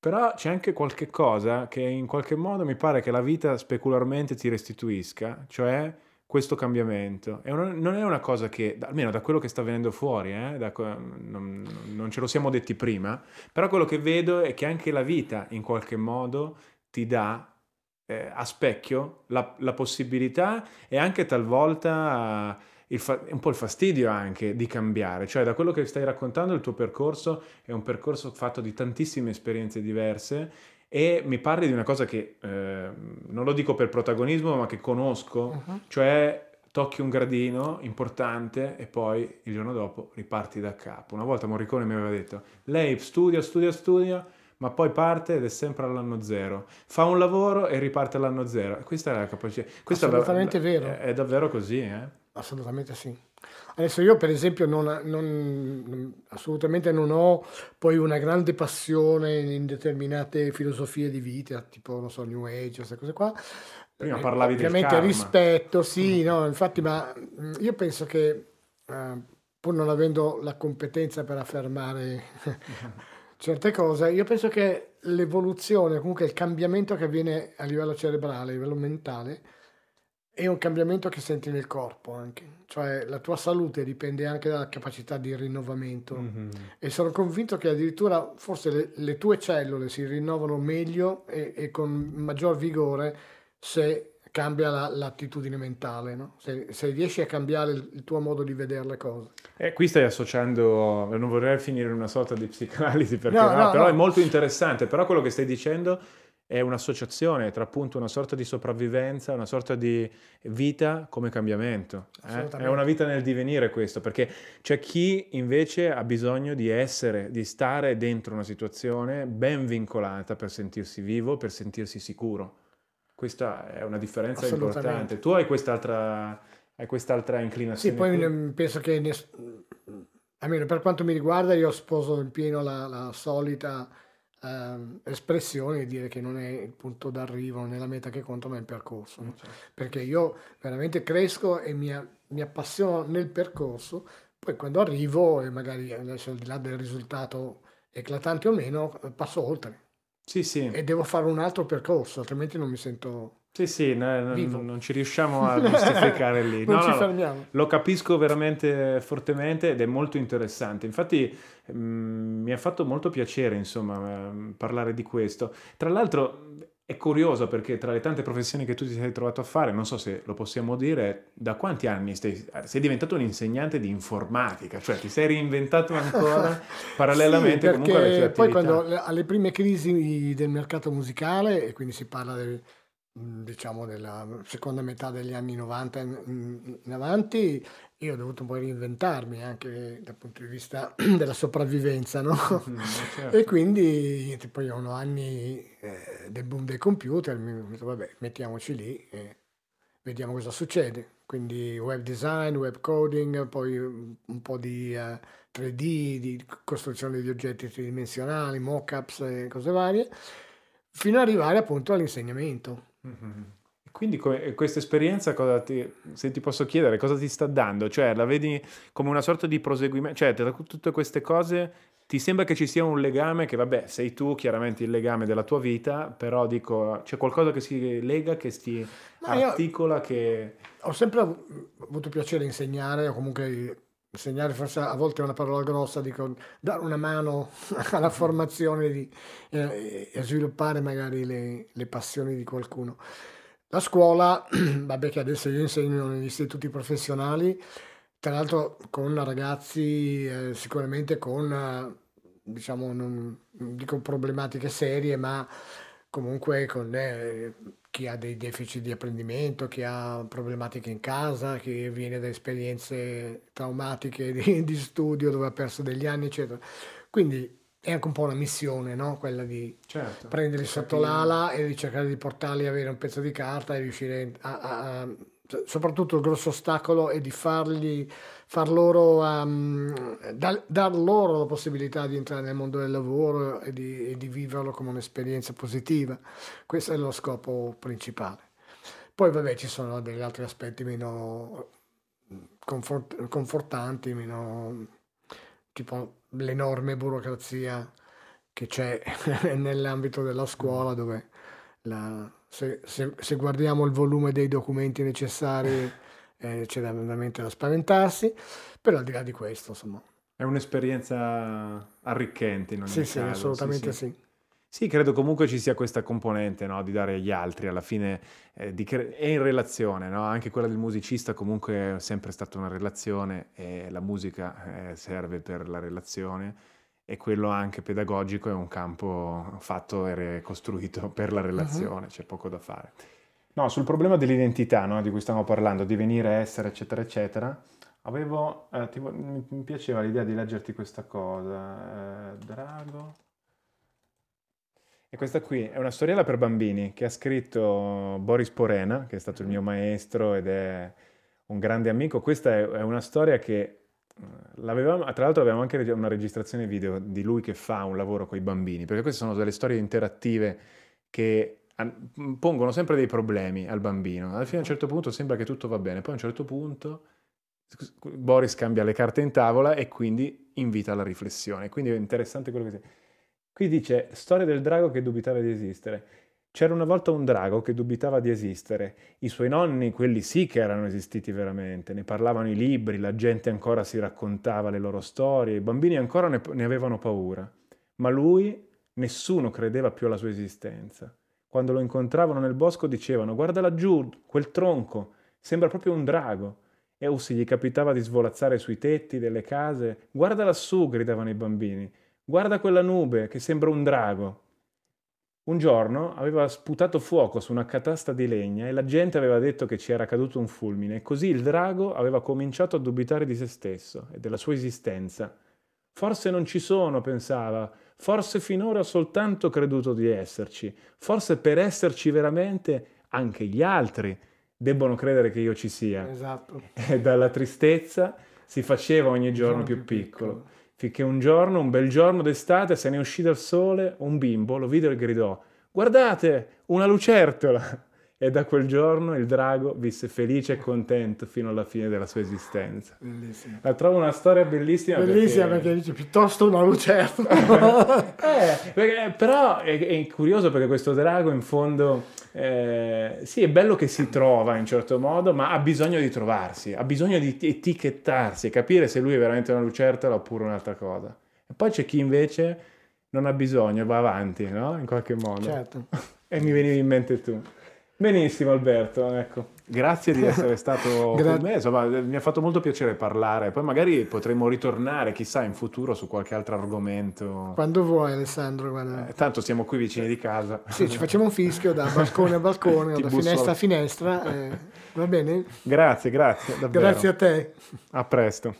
Però c'è anche qualche cosa che in qualche modo mi pare che la vita specularmente ti restituisca, cioè questo cambiamento. E non è una cosa che, almeno da quello che sta venendo fuori, eh, da, non, non, ce lo siamo detti prima, però quello che vedo è che anche la vita in qualche modo ti dà eh, a specchio la, la, possibilità e anche talvolta... Uh, fa- un po' il fastidio anche di cambiare, cioè da quello che stai raccontando il tuo percorso è un percorso fatto di tantissime esperienze diverse e mi parli di una cosa che eh, non lo dico per protagonismo ma che conosco, uh-huh. cioè tocchi un gradino importante e poi il giorno dopo riparti da capo. Una volta Morricone mi aveva detto, lei studia, studia, studia, ma poi parte ed è sempre all'anno zero. Fa un lavoro e riparte all'anno zero. questa è la capacità. Questa Assolutamente è, vero. È, è davvero così, eh? Assolutamente sì. Adesso io per esempio non, non, assolutamente non ho poi una grande passione in determinate filosofie di vita, tipo, non so, New Age, queste cose qua. Prima parlavi eh, del rispetto, sì, mm. no, infatti, ma mm, io penso che eh, pur non avendo la competenza per affermare certe cose, io penso che l'evoluzione, comunque il cambiamento che avviene a livello cerebrale, a livello mentale, è un cambiamento che senti nel corpo anche, cioè la tua salute dipende anche dalla capacità di rinnovamento mm-hmm. e sono convinto che addirittura forse le, le tue cellule si rinnovano meglio e, e, con maggior vigore se cambia la, l'attitudine mentale, no? se, se, riesci a cambiare il, il, tuo modo di vedere le cose. E qui stai associando, non vorrei finire in una sorta di psicanalisi perché no, no, però è molto interessante, però quello che stai dicendo è un'associazione tra appunto una sorta di sopravvivenza, una sorta di vita come cambiamento. Eh? È una vita nel divenire questo, perché c'è chi invece ha bisogno di essere, di stare dentro una situazione ben vincolata per sentirsi vivo, per sentirsi sicuro. Questa è una differenza importante. Tu hai quest'altra, hai quest'altra inclinazione? Sì, poi qui? penso che, almeno per quanto mi riguarda, io sposo in pieno la, la solita eh, espressione e dire che non è il punto d'arrivo, non è la meta che conta, ma è il percorso. No? Certo. Perché io veramente cresco e mi, mi, appassiono nel percorso, poi quando arrivo, e magari adesso al di là del risultato eclatante o meno, passo oltre. Sì, sì. E devo fare un altro percorso, altrimenti non mi sento sì, sì, no, non, non ci riusciamo a giustificare lì. non no, ci no, fermiamo. Lo capisco veramente fortemente ed è molto interessante. Infatti mh, mm, mi ha fatto molto piacere, insomma, mm, parlare di questo. Tra l'altro è curioso perché tra le tante professioni che tu ti sei trovato a fare, non so se lo possiamo dire, da quanti anni stai, sei diventato un insegnante di informatica, cioè ti sei reinventato ancora parallelamente sì, comunque alle tue attività. Poi quando alle prime crisi del mercato musicale, e quindi si parla del diciamo della seconda metà degli anni 90 in, in avanti, io ho dovuto un po' reinventarmi anche dal punto di vista della sopravvivenza, no? Mm, certo. E quindi poi erano anni eh, del boom dei computer, mi ho detto vabbè mettiamoci lì e vediamo cosa succede. Quindi web design, web coding, poi un po' di eh, 3D, di costruzione di oggetti tridimensionali, mockups e cose varie, fino ad arrivare appunto all'insegnamento. Mm-hmm. Quindi questa esperienza, ti, se ti posso chiedere, cosa ti sta dando? Cioè, la vedi come una sorta di proseguimento? Cioè, tra tutte queste cose, ti sembra che ci sia un legame che, vabbè, sei tu chiaramente il legame della tua vita, però dico, c'è qualcosa che si lega, che si Ma articola, che... Ho sempre avuto piacere insegnare, o comunque insegnare forse a volte è una parola grossa, dico dare una mano alla formazione di, eh, e sviluppare magari le, le, passioni di qualcuno. La scuola, vabbè che adesso io insegno negli istituti professionali, tra l'altro con ragazzi eh, sicuramente con, eh, diciamo, non, dico problematiche serie, ma comunque con eh, chi ha dei deficit di apprendimento, chi ha problematiche in casa, chi viene da esperienze traumatiche di, di studio dove ha perso degli anni, eccetera. Quindi è anche un po' una missione, no? Quella di Certo. prenderli sotto l'ala e di cercare di portarli a avere un pezzo di carta e riuscire a, a- a- soprattutto il grosso ostacolo è di fargli far loro um, dar, dar loro la possibilità di entrare nel mondo del lavoro e di, e di viverlo come un'esperienza positiva questo è lo scopo principale poi vabbè ci sono degli altri aspetti meno confort- confortanti meno tipo l'enorme burocrazia che c'è nell'ambito della scuola dove la- se, se- se guardiamo il volume dei documenti necessari eh, c'è da- veramente da spaventarsi, però al di là di questo, insomma, È un'esperienza arricchente in ogni sì, sì, caso. assolutamente sì. sì. Sì, credo comunque ci sia questa componente, no, di dare agli altri, alla fine eh, di cre- è in relazione, no? Anche quella del musicista comunque è sempre stata una relazione e la musica eh, serve per la relazione e quello anche pedagogico è un campo fatto e costruito per la relazione, c'è poco da fare. No, sul problema dell'identità, no, di cui stiamo parlando, di venire, essere, eccetera, eccetera, avevo, eh, ti vo- mi, mi piaceva l'idea di leggerti questa cosa. eh, Drago. E questa qui è una storiella per bambini che ha scritto Boris Porena, che è stato il mio maestro ed è un grande amico. Questa è, una storia che eh, l'avevamo, tra l'altro avevamo anche una registrazione video di lui che fa un lavoro con i bambini, perché queste sono delle storie interattive che pongono sempre dei problemi al bambino. Alla fine a un certo punto sembra che tutto va bene, poi a un certo punto Boris cambia le carte in tavola e quindi invita alla riflessione. Quindi è interessante quello che si... Qui dice, storia del drago che dubitava di esistere. C'era una volta un drago che dubitava di esistere. I suoi nonni, quelli sì che erano esistiti veramente, ne parlavano i libri, la gente ancora si raccontava le loro storie, i bambini ancora ne, ne avevano paura. Ma lui, nessuno credeva più alla sua esistenza. Quando lo incontravano nel bosco dicevano, guarda laggiù, quel tronco, sembra proprio un drago. E o se gli capitava di svolazzare sui tetti delle case, guarda lassù, gridavano i bambini. Guarda quella nube che sembra un drago. Un giorno aveva sputato fuoco su una catasta di legna e la gente aveva detto che ci era caduto un fulmine e così il drago aveva cominciato a dubitare di se stesso e della sua esistenza. Forse non ci sono, pensava, forse finora ho soltanto creduto di esserci, forse per esserci veramente anche gli altri debbono credere che io ci sia. Esatto. E dalla tristezza si faceva ogni giorno più piccolo finché un giorno, un bel giorno d'estate, se ne uscì dal sole un bimbo, lo vide e gridò Guardate, una lucertola! E da quel giorno il drago visse felice e contento fino alla fine della sua esistenza. Bellissimo. La trovo una storia bellissima. Bellissima perché dice piuttosto una lucertola. Eh, perché- però è, è curioso perché questo drago in fondo eh, sì è bello che si trova in certo modo ma ha bisogno di trovarsi ha bisogno di etichettarsi e capire se lui è veramente una lucertola oppure un'altra cosa e poi c'è chi invece non ha bisogno va avanti no? in qualche modo certo. e mi venivi in mente tu benissimo Alberto ecco grazie di essere stato Gra- con me insomma mi ha fatto molto piacere parlare poi magari potremo ritornare chissà in futuro su qualche altro argomento Quando vuoi Alessandro, guarda. eh, tanto siamo qui vicini di casa. Sì, ci facciamo un fischio da balcone a balcone da busso finestra a finestra. eh, va bene? Grazie, grazie, davvero. Grazie a te. A presto.